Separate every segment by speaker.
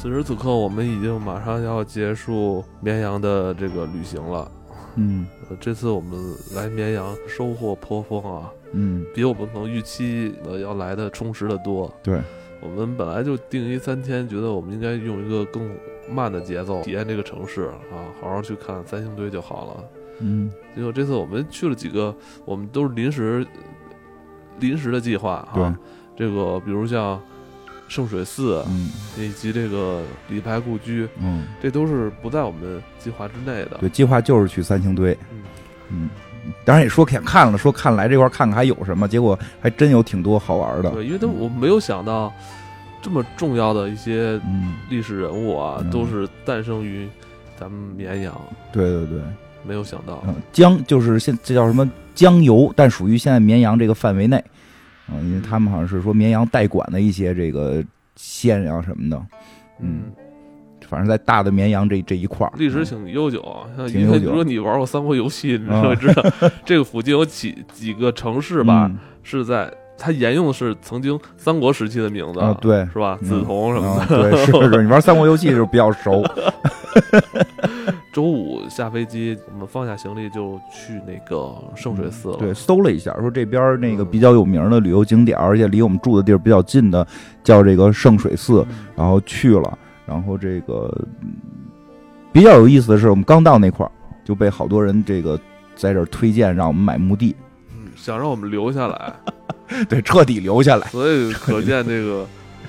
Speaker 1: 此时此刻，我们已经马上要结束绵阳的这个旅行了。
Speaker 2: 嗯
Speaker 1: 呃，这次我们来绵阳收获颇丰啊，
Speaker 2: 嗯，
Speaker 1: 比我们可能预期的要来的充实的多。
Speaker 2: 对，
Speaker 1: 我们本来就定一三天，觉得我们应该用一个更慢的节奏体验这个城市啊，好好去看三星堆就好了。
Speaker 2: 嗯
Speaker 1: 结果这次我们去了几个，我们都是临时临时的计划
Speaker 2: 对。
Speaker 1: 这个比如像圣水寺
Speaker 2: 嗯
Speaker 1: 以及这个李白故居，
Speaker 2: 嗯，
Speaker 1: 这都是不在我们计划之内的。
Speaker 2: 对，计划就是去三星堆。
Speaker 1: 嗯
Speaker 2: 嗯，当然也说看看了，说看来这块儿看看还有什么，结果还真有挺多好玩的。
Speaker 1: 对，因为他我没有想到这么重要的一些
Speaker 2: 嗯，
Speaker 1: 历史人物啊，
Speaker 2: 嗯
Speaker 1: 都是诞生于咱们绵阳，
Speaker 2: 对对对，
Speaker 1: 没有想到。
Speaker 2: 嗯，江就是现这叫什么江油，但属于现在绵阳这个范围内。嗯，因为他们好像是说绵阳代管的一些这个县啊什么的，嗯，反正在大的绵阳这这一块儿，
Speaker 1: 历史挺悠久啊，像
Speaker 2: 挺悠久
Speaker 1: 因为如果你玩过三国游戏，你
Speaker 2: 啊
Speaker 1: 就会知道 这个附近有几几个城市吧，
Speaker 2: 嗯
Speaker 1: 是在它沿用的是曾经三国时期的名字
Speaker 2: 啊，对，
Speaker 1: 是吧？
Speaker 2: 嗯
Speaker 1: 梓潼什么
Speaker 2: 啊，
Speaker 1: 的。
Speaker 2: 对，是是，你玩三国游戏是比较熟
Speaker 1: 周五下飞机，我们放下行李就去那个圣水寺了。
Speaker 2: 对，搜了一下，说这边那个
Speaker 1: 嗯
Speaker 2: 比较有名的旅游景点，而且离我们住的地儿比较近的，叫这个圣水寺，
Speaker 1: 嗯，
Speaker 2: 然后去了，然后这个嗯比较有意思的是，我们刚到那块儿就被好多人这个在这儿推荐让我们买墓地，
Speaker 1: 嗯 想让我们留下来，
Speaker 2: 对，彻底留下来。
Speaker 1: 所以可见这个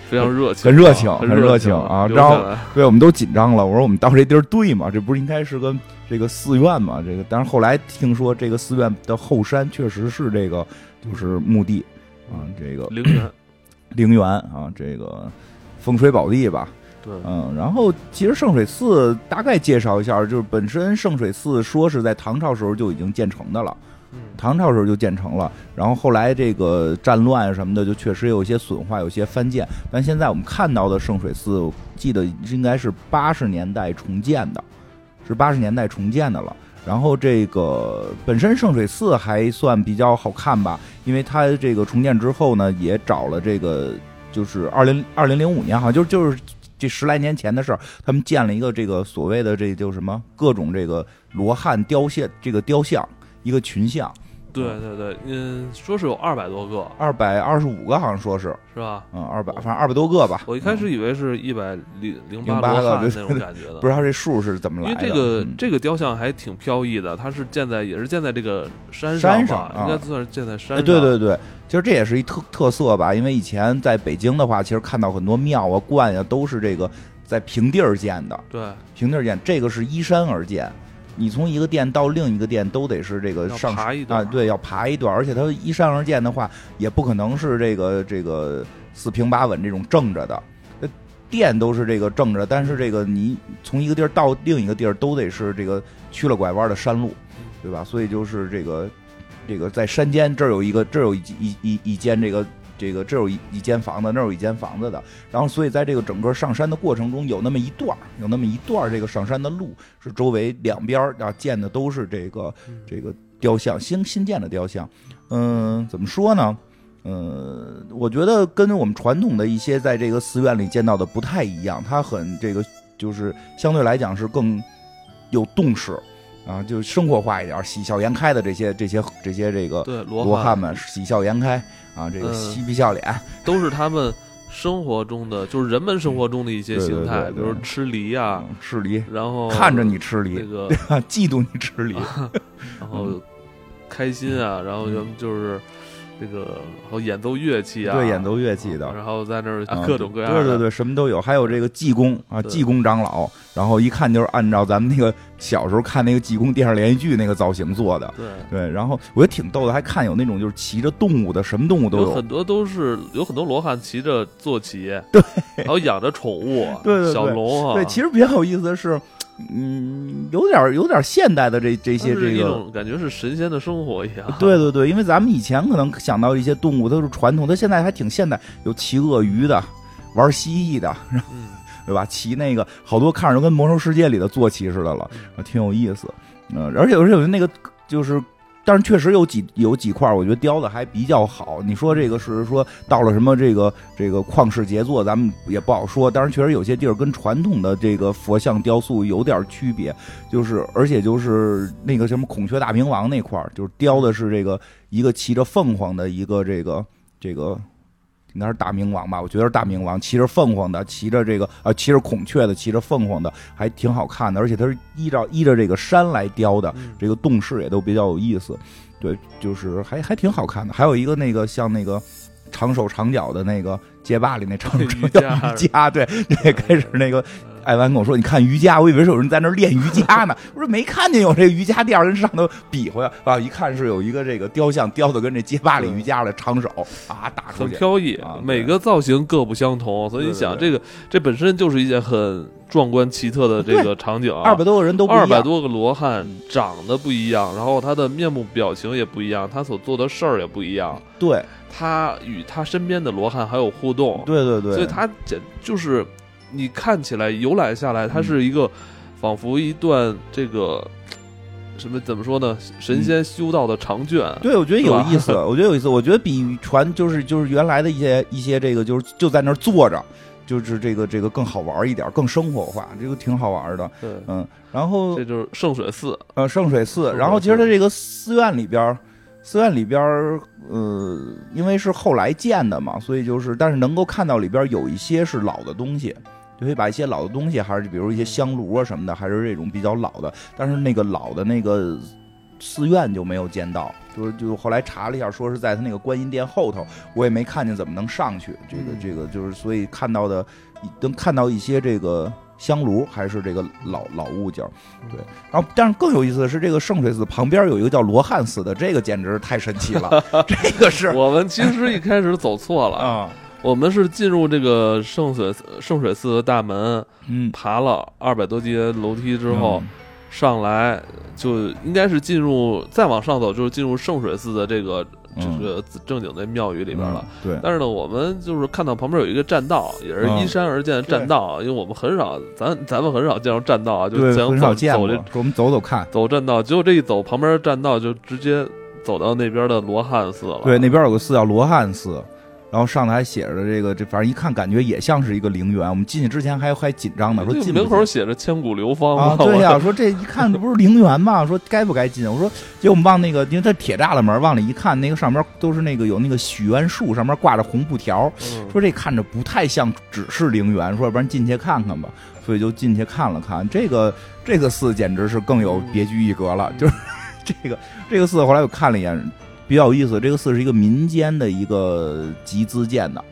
Speaker 1: 非常热情啊，
Speaker 2: 很热情
Speaker 1: 很
Speaker 2: 很热
Speaker 1: 情
Speaker 2: 情啊然后对，我们都紧张了。我说我们到这地儿对吗？这不是应该是个这个寺院吗？这个，但是后来听说这个寺院的后山确实是这个就是墓地啊，这个
Speaker 1: 陵园，
Speaker 2: 陵园啊，这个风水宝地吧。
Speaker 1: 对，
Speaker 2: 嗯，然后其实圣水寺大概介绍一下，就是本身圣水寺说是在唐朝时候就已经建成的了。唐朝时候就建成了，然后后来这个战乱什么的，就确实有一些损坏，有些翻建。但现在我们看到的圣水寺，我记得应该是八十年代重建的，是八十年代重建的了。然后这个本身圣水寺还算比较好看吧，因为它这个重建之后呢，也找了这个就是二零二零零五年，好像就就是这十来年前的事儿，他们建了一个这个所谓的这就什么各种这个罗汉雕像，这个雕像一个群像，
Speaker 1: 对对对，嗯，说是有二百多个，
Speaker 2: 二百二十五个好像说是，
Speaker 1: 是吧？
Speaker 2: 嗯，二百反正二百多个吧。
Speaker 1: 我一开始以为是一百零零八
Speaker 2: 个
Speaker 1: 那种感觉的，
Speaker 2: 不知道这数是怎么来的。
Speaker 1: 因为这个
Speaker 2: 嗯。
Speaker 1: 这个雕像还挺飘逸的，它是建在也是建在这个山
Speaker 2: 山
Speaker 1: 吧，
Speaker 2: 上啊。
Speaker 1: 应该算是建在山
Speaker 2: 哎，
Speaker 1: 上。
Speaker 2: 对对。对，其实这也是一特特色吧，因为以前在北京的话，其实看到很多庙啊、观呀、都是这个在平地儿建的，
Speaker 1: 对。
Speaker 2: 平地儿建，这个是依山而建。你从一个店到另一个店都得是这个上
Speaker 1: 爬一段
Speaker 2: 啊，对，要爬一段，而且它依山而建的话，也不可能是这个这个四平八稳这种正着的，呃店都是这个正着，但是这个你从一个地儿到另一个地儿都得是这个曲了拐弯的山路，对吧？所以就是这个这个在山间这儿有一个这儿有一一一一间这个。这个这有一一间房子，那有一间房子的，然后所以在这个整个上山的过程中，有那么一段儿有那么一段儿这个上山的路是周围两边啊建的都是这个
Speaker 1: 嗯
Speaker 2: 这个雕像，新新建的雕像。嗯，怎么说呢？嗯，我觉得跟我们传统的一些在这个寺院里见到的不太一样，它很这个就是相对来讲是更有动势啊，就生活化一点，喜笑颜开的这些这些这些这个
Speaker 1: 罗
Speaker 2: 罗汉们喜笑颜开啊，这个
Speaker 1: 嗯。
Speaker 2: 嬉皮笑脸，
Speaker 1: 都是他们生活中的，就是人们生活中的一些形态，比如吃梨啊，
Speaker 2: 嗯吃梨，
Speaker 1: 然后
Speaker 2: 看着你吃
Speaker 1: 那
Speaker 2: 梨，
Speaker 1: 个，
Speaker 2: 嫉妒你吃梨，
Speaker 1: 然后开心啊，然后人们就是这个，演奏乐器啊，
Speaker 2: 对，演奏乐器的。
Speaker 1: 然后在那儿
Speaker 2: 啊
Speaker 1: 各种各样的，
Speaker 2: 对对对，什么都有，还有这个济公啊，济公长老，然后一看就是按照咱们那个小时候看那个济公电视连续剧那个造型做的，
Speaker 1: 对
Speaker 2: 对，然后我觉得挺逗的，还看有那种就是骑着动物的，什么动物都有，
Speaker 1: 有很多都是有很多罗汉骑着坐骑，对，然后养着宠物，
Speaker 2: 对对对
Speaker 1: 小龙啊，
Speaker 2: 对，其实比较有意思的是，嗯，有点有点现代的这这些这个。
Speaker 1: 感觉是神仙的生活一样，
Speaker 2: 对对对，因为咱们以前可能想到一些动物都是传统，它现在还挺现代，有骑鳄鱼的，玩蜥蜴的，
Speaker 1: 嗯，
Speaker 2: 对吧？骑那个好多看着都跟魔兽世界里的坐骑似的了，啊挺有意思。嗯、而且而且有那个就是但是确实有几有几块，我觉得雕的还比较好。你说这个是说到了什么这个这个旷世杰作，咱们也不好说。但是确实有些地儿跟传统的这个佛像雕塑有点区别，就是而且就是那个什么孔雀大明王那块儿，就是雕的是这个一个骑着凤凰的一个这个这个。应该是大明王吧，我觉得是大明王，骑着凤凰的，骑着这个呃，骑着孔雀的，骑着凤凰的，还挺好看的，而且它是依照依着这个山来雕的，这个动势也都比较有意思，对，就是还还挺好看的。还有一个那个像那个长手长脚的那个街霸里那长手长脚瑜伽，对，那，开始那个。艾文跟我说：“你看瑜伽，我以为是有人在那练瑜伽呢。我说没看见有这个瑜伽垫跟上头比划呀。啊，一看是有一个这个雕像，雕的跟这街霸里瑜伽的长手啊，打出去
Speaker 1: 很飘逸
Speaker 2: 啊。
Speaker 1: 每个造型各不相同，所以你想，这个这本身就是一件很壮观奇特的这个场景。
Speaker 2: 二百多个人都
Speaker 1: 二百多个罗汉长得不一样，然后他的面目表情也不一样，他所做的事儿也不一样。
Speaker 2: 对，
Speaker 1: 他与他身边的罗汉还有互动。
Speaker 2: 对对对，
Speaker 1: 所以他简就是。”你看起来游览下来，它是一个仿佛一段这个什么怎么说呢？神仙修道的长卷。
Speaker 2: 对，我觉得有意思。我觉得有意思。我觉得比船就是就是原来的一些一些这个就是就在那儿坐着，就是这个这个更好玩一点，更生活化，这个挺好玩的。
Speaker 1: 对，
Speaker 2: 嗯。然后
Speaker 1: 这就是圣水寺。
Speaker 2: 呃，圣水寺。然后其实它这个寺院里边，寺院里边，呃，因为是后来建的嘛，所以就是但是能够看到里边有一些是老的东西。就可以把一些老的东西，还是比如一些香炉啊什么的，还是这种比较老的。但是那个老的那个寺院就没有见到，就是就后来查了一下，说是在他那个观音殿后头，我也没看见怎么能上去。这个这个就是所以看到的能看到一些这个香炉，还是这个老老物件。对，然后但是更有意思的是，这个圣水寺旁边有一个叫罗汉寺的，这个简直太神奇了。这个是
Speaker 1: 我们其实一开始走错了
Speaker 2: 啊。
Speaker 1: 我们是进入这个圣水圣水寺的大门，
Speaker 2: 嗯，
Speaker 1: 爬了二百多阶楼梯之后，上来就应该是进入再往上走，就是进入圣水寺的这个这个正经的庙宇里边了。
Speaker 2: 对。
Speaker 1: 但是呢，我们就是看到旁边有一个栈道，也是依山而建的栈道，因为我们很少，咱咱们很少见到栈道啊，就
Speaker 2: 很少见
Speaker 1: 走这，
Speaker 2: 我们走走看，
Speaker 1: 走栈道，结果这一走，旁边栈道就直接走到那边的罗汉寺了。
Speaker 2: 对，那边有个寺叫罗汉寺。然后上头还写着这个，这反正一看感觉也像是一个陵园。我们进去之前还还紧张呢，说进
Speaker 1: 门口写着千古流芳
Speaker 2: 啊，对呀，说这一看这不是陵园吗？说该不该进？我说结果我们往那个，因为它铁栅栏门往里一看，那个上面都是那个有那个许愿树，上面挂着红布条，说这看着不太像只是陵园，说要不然进去看看吧。所以就进去看了看，这个这个寺简直是更有别具一格了。就是 这个这个寺，后来我看了一眼。比较有意思，这个寺是一个民间的一个集资建的，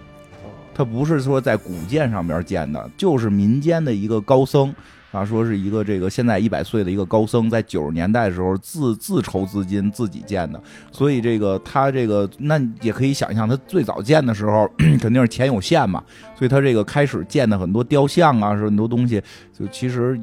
Speaker 2: 它不是说在古建上面建的，就是民间的一个高僧啊，说是一个这个现在一百岁的一个高僧，在九十年代的时候自自筹资金自己建的，所以这个他这个那也可以想象，他最早建的时候 肯定是钱有限嘛，所以他这个开始建的很多雕像啊，是很多东西，就其实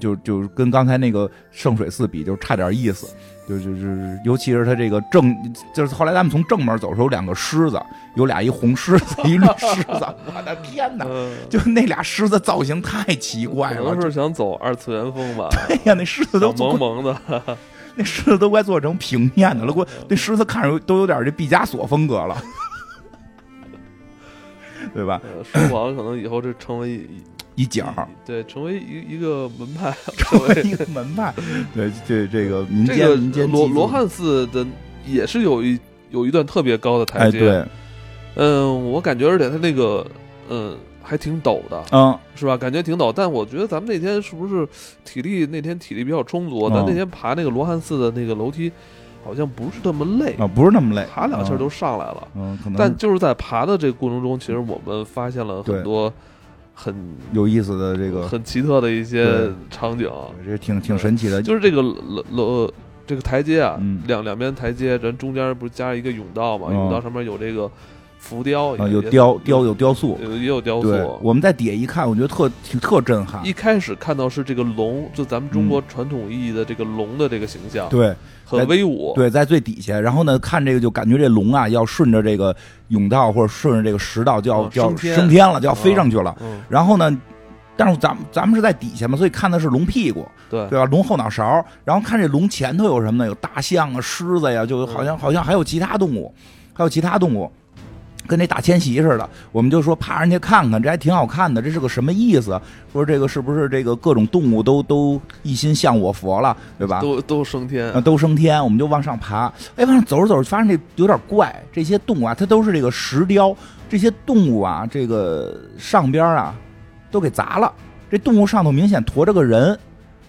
Speaker 2: 就就跟刚才那个圣水寺比，就差点意思。就就是，尤其是他这个正，就是后来咱们从正门走的时候，有两个狮子，有俩一红狮子，一绿狮子，我的天哪！就那俩狮子造型太奇怪了，
Speaker 1: 可能是想走二次元风吧？
Speaker 2: 对呀，那狮子都
Speaker 1: 萌萌的，
Speaker 2: 那狮子都快做成平面的了，我那狮子看着都有点这毕加索风格了，对吧？
Speaker 1: 说不好，可能以后这成为。
Speaker 2: 一角，
Speaker 1: 对，成为一一个门派，
Speaker 2: 成为一个门派，对，这这个民间民间
Speaker 1: 罗罗汉寺的也是有一有一段特别高的台阶，
Speaker 2: 对，
Speaker 1: 嗯，我感觉而且它那个嗯还挺陡的，
Speaker 2: 嗯，
Speaker 1: 是吧？感觉挺陡，但我觉得咱们那天是不是体力那天体力比较充足？咱那天爬那个罗汉寺的那个楼梯，好像不是那么累
Speaker 2: 啊，不是那么累，
Speaker 1: 爬两下都上来了，
Speaker 2: 嗯，可能，
Speaker 1: 但就是在爬的这个过程中，其实我们发现了很多。很
Speaker 2: 有意思的这个
Speaker 1: 很奇特的一些场景，
Speaker 2: 这挺挺神奇的。
Speaker 1: 就是这个楼楼这个台阶啊，两两边台阶，咱中间不是加一个甬道嘛？甬道上面有这个浮雕
Speaker 2: 啊，有雕雕有雕塑，
Speaker 1: 也有雕塑。
Speaker 2: 我们在底下一看，我觉得特挺特震撼。
Speaker 1: 一开始看到是这个龙，就咱们中国传统意义的这个龙的这个形象，
Speaker 2: 对。
Speaker 1: 很威武，
Speaker 2: 对，在最底下，然后呢，看这个就感觉这龙啊，要顺着这个甬道或者顺着这个石道就要就要升天了，就要飞上去了。然后呢，但是咱们咱们是在底下嘛，所以看的是龙屁股，
Speaker 1: 对
Speaker 2: 对吧？龙后脑勺，然后看这龙前头有什么呢？有大象啊、狮子呀，就好像好像还有其他动物，还有其他动物。跟那大迁徙似的，我们就说爬上去看看，这还挺好看的，这是个什么意思？说这个是不是这个各种动物都都一心向我佛了，对吧？
Speaker 1: 都都升天
Speaker 2: 啊，都升天，我们就往上爬。哎，往上走着走着，发现这有点怪，这些动物啊，它都是这个石雕，这些动物啊，这个上边啊都给砸了，这动物上头明显驮着个人。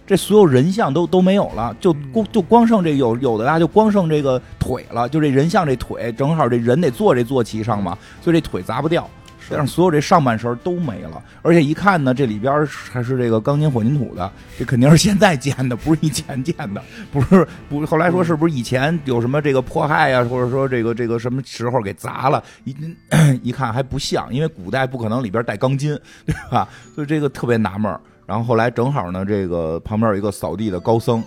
Speaker 2: 这所有人像都都没有了，就光就光剩这有有的啊，就光剩这个腿了，就这人像这腿，正好这人得坐这坐骑上嘛，所以这腿砸不掉，但是所有这上半身都没了，而且一看呢，这里边还是这个钢筋混凝土的，这肯定是现在建的，不是以前建的，不是不后来说是不是以前有什么这个迫害呀，或者说这个这个什么时候给砸了，一 一看还不像，因为古代不可能里边带钢筋，对吧？所以这个特别纳闷然后后来正好呢，这个旁边有一个扫地的高僧，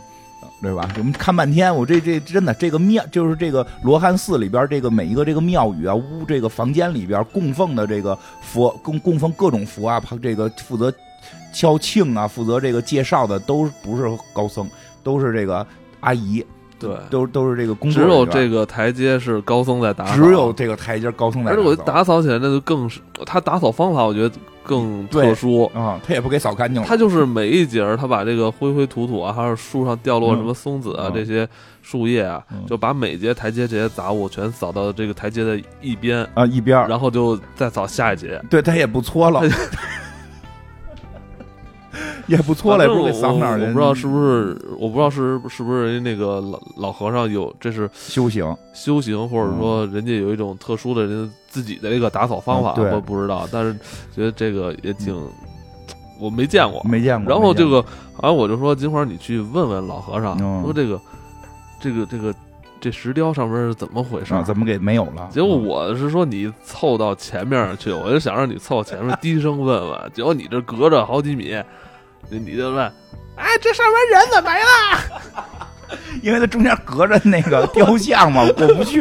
Speaker 2: 对吧？我们看半天，我这这真的这个庙就是这个罗汉寺里边这个每一个这个庙宇啊屋这个房间里边供奉的这个佛供供奉各种佛啊，这个负责敲磬啊，负责这个介绍的都不是高僧，都是这个阿姨，
Speaker 1: 对，
Speaker 2: 都都是这个工作。
Speaker 1: 只有这个台阶是高僧在打扫，
Speaker 2: 只有这个台阶高僧在打扫。而
Speaker 1: 且我打扫起来那就更是他打扫方法，我觉得。更特殊
Speaker 2: 啊，他也不给扫干净。
Speaker 1: 他就是每一节，他把这个灰灰土土啊，还有树上掉落什么松子啊这些树叶啊，就把每节台阶这些杂物全扫到这个台阶的一边
Speaker 2: 啊一边，
Speaker 1: 然后就再扫下一节。
Speaker 2: 对他也不搓了。也不错嘞，不给扫哪儿去？
Speaker 1: 我不知道是不是，我不知道是是不是人家那个老老和尚有这是
Speaker 2: 修行
Speaker 1: 修行，或者说人家有一种特殊的人自己的一个打扫方法，我不知道。但是觉得这个也挺，我没见过，
Speaker 2: 没见过。
Speaker 1: 然后这个，好像我就说金花，你去问问老和尚，说这个这个这个这石雕上面是怎么回事？
Speaker 2: 怎么给没有了？
Speaker 1: 结果我是说你凑到前面去，我就想让你凑前面低声问问，结果你这隔着好几米。你就问，哎，这上面人怎么没了？
Speaker 2: 因为它中间隔着那个雕像嘛，过不去。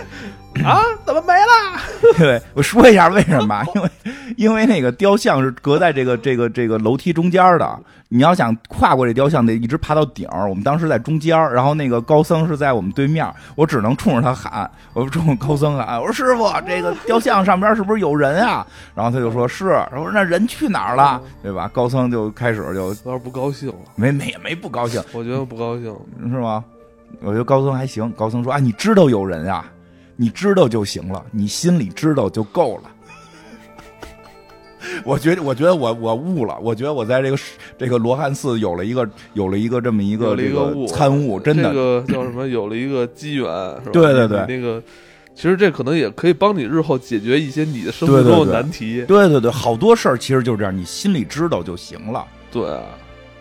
Speaker 1: 啊，怎么没了？
Speaker 2: 对，我说一下为什么？因为因为那个雕像是隔在这个这个这个楼梯中间的。你要想跨过这雕像，得一直爬到顶我们当时在中间然后那个高僧是在我们对面，我只能冲着他喊，我冲着高僧喊，我说师傅，这个雕像上边是不是有人啊？然后他就说是，我说那人去哪儿了？对吧？高僧就开始就有
Speaker 1: 点不高兴了，
Speaker 2: 没没也没不高兴，
Speaker 1: 我觉得不高兴
Speaker 2: 是吗？我觉得高僧还行，高僧说啊，你知道有人啊。你知道就行了，你心里知道就够了。我觉得，我觉得我我悟了，我觉得我在这个这个罗汉寺有了一个有了一个这么一个这个参悟，真的，这
Speaker 1: 个叫什么？有了一个机缘，是吧？
Speaker 2: 对对对，
Speaker 1: 那个其实这可能也可以帮你日后解决一些你的生活中的难题。
Speaker 2: 对对对，好多事儿其实就是这样，你心里知道就行了。
Speaker 1: 对。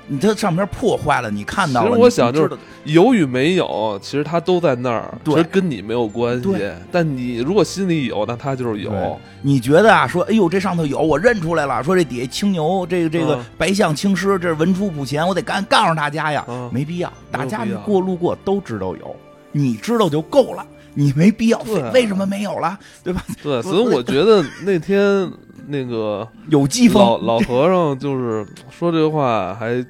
Speaker 2: 你这上面破坏了，你看到了。
Speaker 1: 其实我想就是有与没有，其实它都在那儿，其实跟你没有关系。但你如果心里有，那它就是有。
Speaker 2: 你觉得啊，说哎呦这上头有，我认出来了。说这底下青牛，这个这个白象青狮，这是文出普贤，我得赶告诉大家呀。没必要，大家过路过都知道有，你知道就够了，你没必要。为什么没有了？对吧？
Speaker 1: 对，所以我觉得那天那个
Speaker 2: 有机风
Speaker 1: 老老和尚就是说这话还。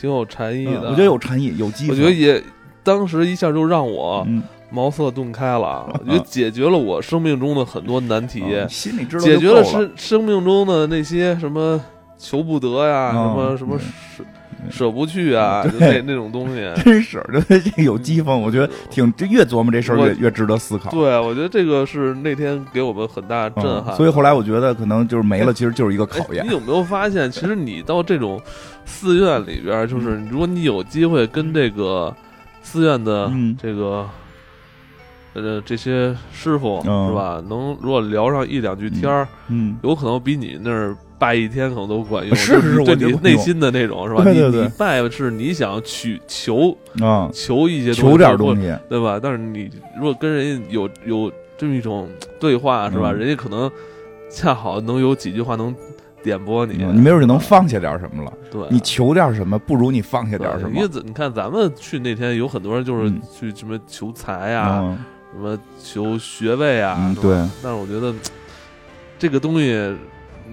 Speaker 1: 挺有禅意的，
Speaker 2: 我觉得有禅意，有机会。
Speaker 1: 我觉得也，当时一下就让我茅塞顿开了。我觉得解决了我生命中的很多难题，
Speaker 2: 心里知道
Speaker 1: 解决了生生命中的那些什么求不得呀，什么什么舍舍不去啊，那那种东西。
Speaker 2: 真是，这有机风，我觉得挺这越琢磨这事儿越越值得思考。
Speaker 1: 对，我觉得这个是那天给我们很大震撼。
Speaker 2: 所以后来我觉得可能就是没了，其实就是一个考验。
Speaker 1: 你有没有发现，其实你到这种。寺院里边，就是如果你有机会跟这个寺院的这个呃这些师傅是吧，能如果聊上一两句天儿，
Speaker 2: 嗯，
Speaker 1: 有可能比你那儿拜一天可能都管用。
Speaker 2: 是是，
Speaker 1: 对你内心的那种是吧？
Speaker 2: 对对对，
Speaker 1: 拜是你想去求
Speaker 2: 啊，
Speaker 1: 求一些
Speaker 2: 求点东西，
Speaker 1: 对吧？但是你如果跟人家有有这么一种对话是吧？人家可能恰好能有几句话能。点拨你，
Speaker 2: 你没准就能放下点什么了。
Speaker 1: 对，
Speaker 2: 你求点什么，不如你放下点什么。
Speaker 1: 因为你看，咱们去那天有很多人就是去什么求财啊，什么求学位啊。
Speaker 2: 对。
Speaker 1: 但是我觉得这个东西，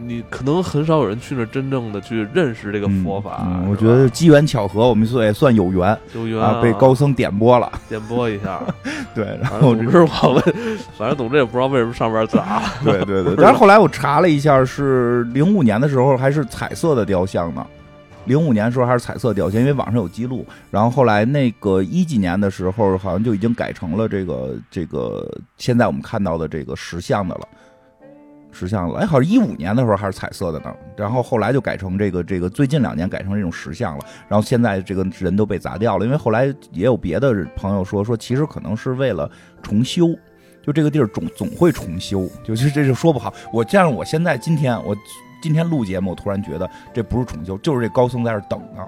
Speaker 1: 你可能很少有人去那真正的去认识这个佛法。
Speaker 2: 我觉得机缘巧合，我们也算有缘，
Speaker 1: 有缘
Speaker 2: 啊，被高僧点拨了，
Speaker 1: 点拨一下。
Speaker 2: 对，然后
Speaker 1: 总之我们反正总之也不知道为什么上边砸。
Speaker 2: 对对 对，但是后来我查了一下，是零五年的时候还是彩色的雕像呢。零五年的时候还是彩色雕像，因为网上有记录。然后后来那个一几年的时候，好像就已经改成了这个这个现在我们看到的这个石像的了，石像了。哎，好像一五年的时候还是彩色的呢。然后后来就改成这个这个最近两年改成这种石像了。然后现在这个人都被砸掉了，因为后来也有别的朋友说说，其实可能是为了重修，就这个地儿总总会重修，就是这就说不好。我这样，我现在今天我。今天录节目，我突然觉得这不是重修，就是这高僧在这等呢。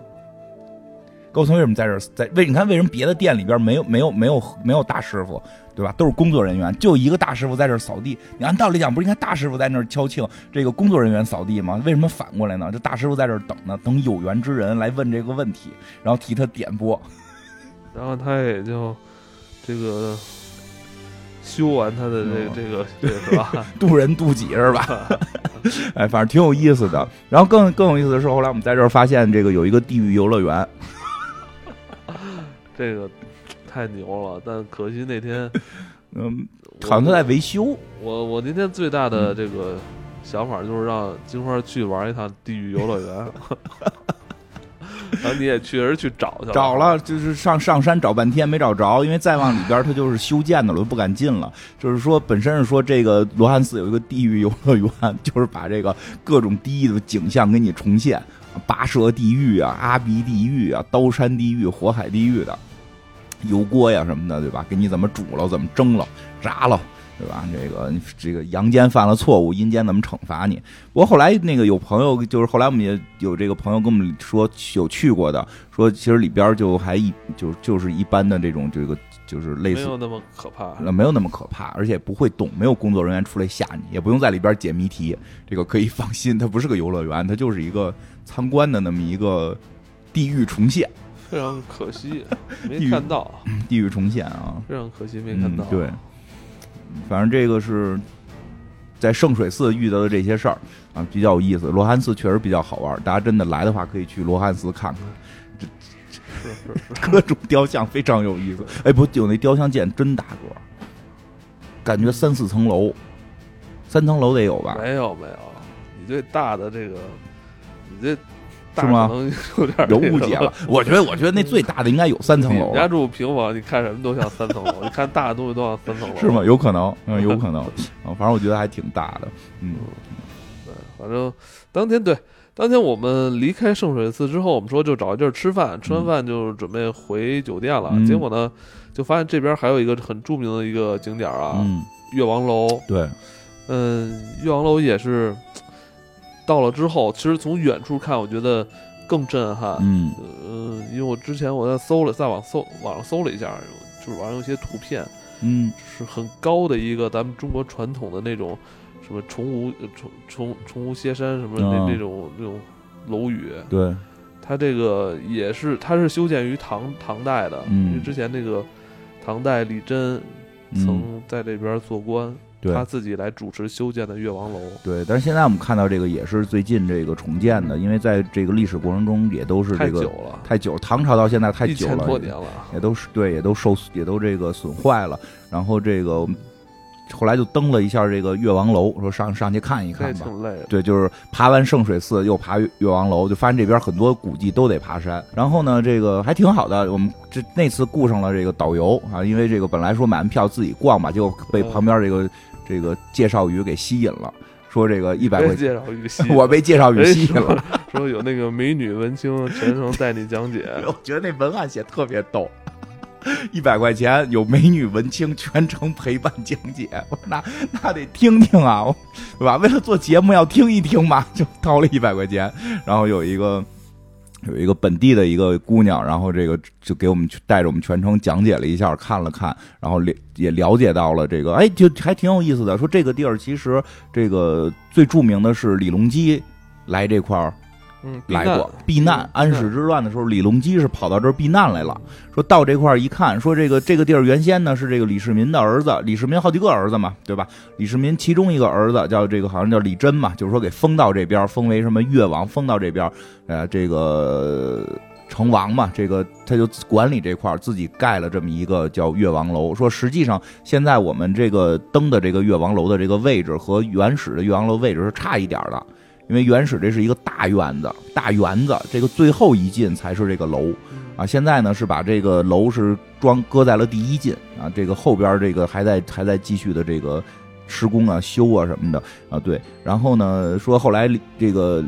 Speaker 2: 高僧为什么在这？在为你看，为什么别的店里边没有没有没有没有大师傅，对吧？都是工作人员，就一个大师傅在这扫地。你按道理讲，不是应该大师傅在那儿敲磬，这个工作人员扫地吗？为什么反过来呢？这大师傅在这儿等呢，等有缘之人来问这个问题，然后替他点拨，
Speaker 1: 然后他也就这个。修完他的这这个是吧？
Speaker 2: 渡人渡己是吧？哎，反正挺有意思的。然后更更有意思的是，后来我们在这儿发现这个有一个地狱游乐园，
Speaker 1: 这个太牛了。但可惜那天，
Speaker 2: 嗯，好像在维修。
Speaker 1: 我我那天最大的这个想法就是让金花去玩一趟地狱游乐园。然后你也确实去找去了，
Speaker 2: 找了，就是上上山找半天没找着，因为再往里边它就是修建的了，不敢进了。就是说，本身是说这个罗汉寺有一个地狱游乐园，就是把这个各种地狱的景象给你重现，跋涉地狱啊，阿鼻地狱啊，刀山地狱、火海地狱的油锅呀什么的，对吧？给你怎么煮了，怎么蒸了，炸了。对吧？这个这个阳间犯了错误，阴间怎么惩罚你？不过后来那个有朋友，就是后来我们也有这个朋友跟我们说有去过的，说其实里边就还一就就是一般的这种这个就是类似
Speaker 1: 没有那么可怕，
Speaker 2: 没有那么可怕，而且不会动，没有工作人员出来吓你，也不用在里边解谜题，这个可以 放心，它不是个游乐园，它就是一个参观的那么一个地狱重现。
Speaker 1: 非常可惜 没看到
Speaker 2: 地狱重现啊，
Speaker 1: 非常可惜没看到。
Speaker 2: 对。反正这个是在圣水寺遇到的这些事儿啊，比较有意思。罗汉寺确实比较好玩，大家真的来的话可以去罗汉寺看看，这各种雕像非常有意思。哎，不，有那雕像建真大个，感觉三四层楼，三层楼得有吧？
Speaker 1: 没有没有，你这大的这个，你这。
Speaker 2: 是吗？
Speaker 1: 有点
Speaker 2: 有误解了。我觉得，我觉得那最大的应该有三层楼。
Speaker 1: 你家住平房，你看什么都像三层楼。你看大的东西都像三层楼。
Speaker 2: 是吗？有可能，嗯，有可能。啊，反正我觉得还挺大的。嗯，
Speaker 1: 对，反正当天对，当天我们离开圣水寺之后，我们说就找一地儿吃饭，吃完饭就准备回酒店了。结果呢，就发现这边还有一个很著名的一个景点啊，岳王楼。
Speaker 2: 对，
Speaker 1: 嗯，岳王楼也是。到了之后，其实从远处看，我觉得更震撼。
Speaker 2: 嗯，
Speaker 1: 呃，因为我之前我在搜了，在网搜网上搜了一下，就是网上有些图片，
Speaker 2: 嗯，
Speaker 1: 是很高的一个咱们中国传统的那种什么重无重重重无歇山什么那那种那种楼宇。
Speaker 2: 对，
Speaker 1: 它这个也是，它是修建于唐唐代的，因为之前那个唐代李真曾在这边做官。他自己来主持修建的越王楼。
Speaker 2: 对，但是现在我们看到这个也是最近这个重建的，因为在这个历史过程中也都是这个
Speaker 1: 太久了，
Speaker 2: 太久，唐朝到现在太久了，
Speaker 1: 多年了，
Speaker 2: 也都是对，也都受，也都这个损坏了。然后这个后来就登了一下这个岳王楼，说上上去看一看吧。对，就是爬完圣水寺又爬岳王楼，就发现这边很多古迹都得爬山。然后呢，这个还挺好的，我们这那次雇上了这个导游啊，因为这个本来说买完票自己逛吧，结果被旁边这个。这个介绍语给吸引了，说这个一百块
Speaker 1: 介绍语吸，
Speaker 2: 我被介绍语吸引了，
Speaker 1: 说有那个美女文青全程带你讲解，
Speaker 2: 我觉得那文案写特别逗，一百块钱有美女文青全程陪伴讲解，我说那那得听听啊，对吧？为了做节目要听一听嘛，就掏了一百块钱，然后有一个。有一个本地的一个姑娘，然后这个就给我们带着我们全程讲解了一下，看了看，然后了也了解到了这个，哎，就还挺有意思的。说这个地儿其实这个最著名的是李隆基来这块儿来过避难。安史之乱的时候，李隆基是跑到这儿避难来了。说到这块儿一看，说这个这个地儿原先呢是这个李世民的儿子，李世民好几个儿子嘛，对吧？李世民其中一个儿子叫这个好像叫李真嘛，就是说给封到这边，封为什么越王，封到这边，呃，这个。成王嘛，这个他就管理这块儿自己盖了这么一个叫越王楼。说实际上，现在我们这个登的这个越王楼的这个位置和原始的越王楼位置是差一点的，因为原始这是一个大院子，大园子，这个最后一进才是这个楼啊。现在呢是把这个楼是装搁在了第一进啊，这个后边这个还在还在继续的这个施工啊、修啊什么的啊。对，然后呢说后来这个。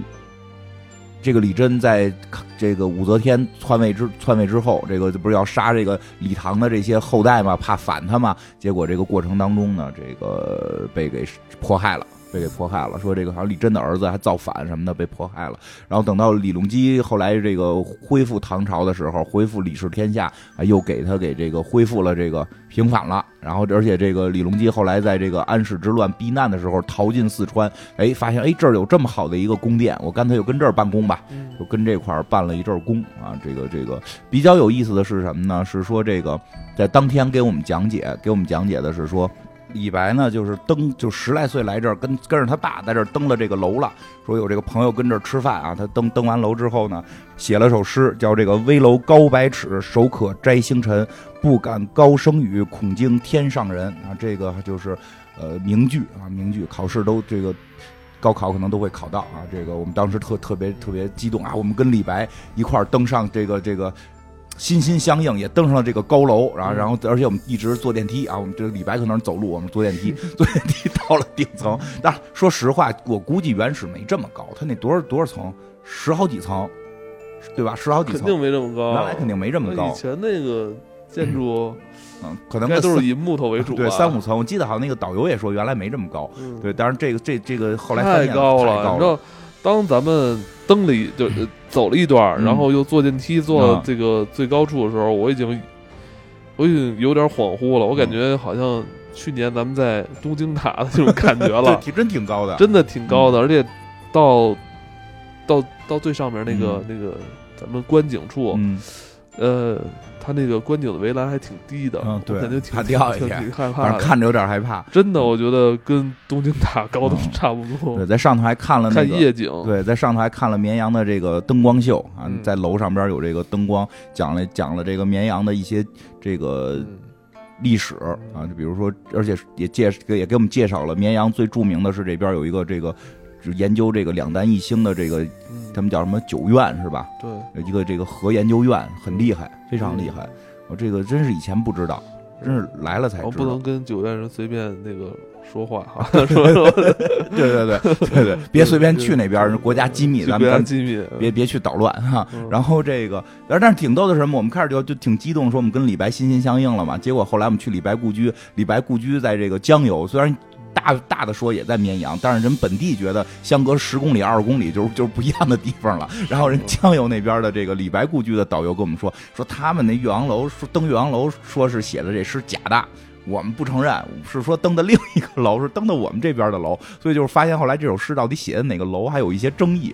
Speaker 2: 这个李真在这个武则天篡位之篡位之后，这个不是要杀这个李唐的这些后代嘛，怕反他嘛，结果这个过程当中呢，这个被给迫害了。被给迫害了，说这个好像李真的儿子还造反什么的被迫害了，然后等到李隆基后来这个恢复唐朝的时候，恢复李氏天下，啊又给他给这个恢复了这个平反了，然后而且这个李隆基后来在这个安史之乱避难的时候逃进四川，哎，发现哎这儿有这么好的一个宫殿，我干脆就跟这儿办公吧，就跟这块儿办了一阵工啊，这个这个比较有意思的是什么呢？是说这个在当天给我们讲解，给我们讲解的是说。李白呢，就是登，就十来岁来这儿，跟跟着他爸在这儿登了这个楼了。说有这个朋友跟这儿吃饭啊，他登登完楼之后呢，写了首诗，叫这个“危楼高百尺，手可摘星辰，不敢高声语，恐惊天上人”啊。这个就是呃名句啊，名句，考试都这个高考可能都会考到啊。这个我们当时特特别特别激动啊，我们跟李白一块儿登上这个这个。心心相印，也登上了这个高楼，然后，然后，而且我们一直坐电梯啊。我们这个李白可能是走路，我们坐电梯，坐电梯到了顶层。但说实话，我估计原始没这么高，它那多少多少层，十好几层，对吧？十好几层，
Speaker 1: 肯定没这么高。
Speaker 2: 原来肯定没这么高。
Speaker 1: 以前那个建筑，
Speaker 2: 嗯，可能
Speaker 1: 都是以木头为主。
Speaker 2: 对，三五层。我记得好像那个导游也说，原来没这么高。对，当然这个这这个后来
Speaker 1: 太高
Speaker 2: 了，
Speaker 1: 你知道。当咱们登了一就走了一段，然后又坐电梯坐这个最高处的时候，我已经我已经有点恍惚了。我感觉好像去年咱们在东京塔的那种感觉了，
Speaker 2: 真挺高的，
Speaker 1: 真的挺高的。而且到到到最上面那个那个咱们观景处，呃。他那个观景的围栏还挺低的，
Speaker 2: 嗯，对，
Speaker 1: 感觉挺
Speaker 2: 掉
Speaker 1: 挺害怕，
Speaker 2: 看着有点害怕。
Speaker 1: 真的，我觉得跟东京塔高度差不多。
Speaker 2: 对，在上头还看了
Speaker 1: 看夜景，
Speaker 2: 对，在上头还看了绵阳的这个灯光秀啊，在楼上边有这个灯光，讲了讲了这个绵阳的一些这个历史啊，就比如说，而且也介也给我们介绍了绵阳最著名的是这边有一个这个。就研究这个两弹一星的这个，他们叫什么九院是吧？
Speaker 1: 对，
Speaker 2: 有一个这个核研究院很厉害，非常厉害。我这个真是以前不知道，真是来了才知道。
Speaker 1: 我不能跟九院人随便那个说话哈，说说。对
Speaker 2: 对对对对，别随便去那边，国家机密，咱们
Speaker 1: 机密，
Speaker 2: 别别去捣乱哈。然后这个，但是挺逗的是什么？我们开始就就挺激动，说我们跟李白心心相印了嘛。结果后来我们去李白故居，李白故居在这个江油，虽然。大大的说也在绵阳，但是人本地觉得相隔十公里、二十公里就是就是不一样的地方了。然后人江油那边的这个李白故居的导游跟我们说，说他们那岳阳楼说登岳阳楼说是写的这诗假的，我们不承认，是说登的另一个楼是登的我们这边的楼，所以就是发现后来这首诗到底写的哪个楼还有一些争议，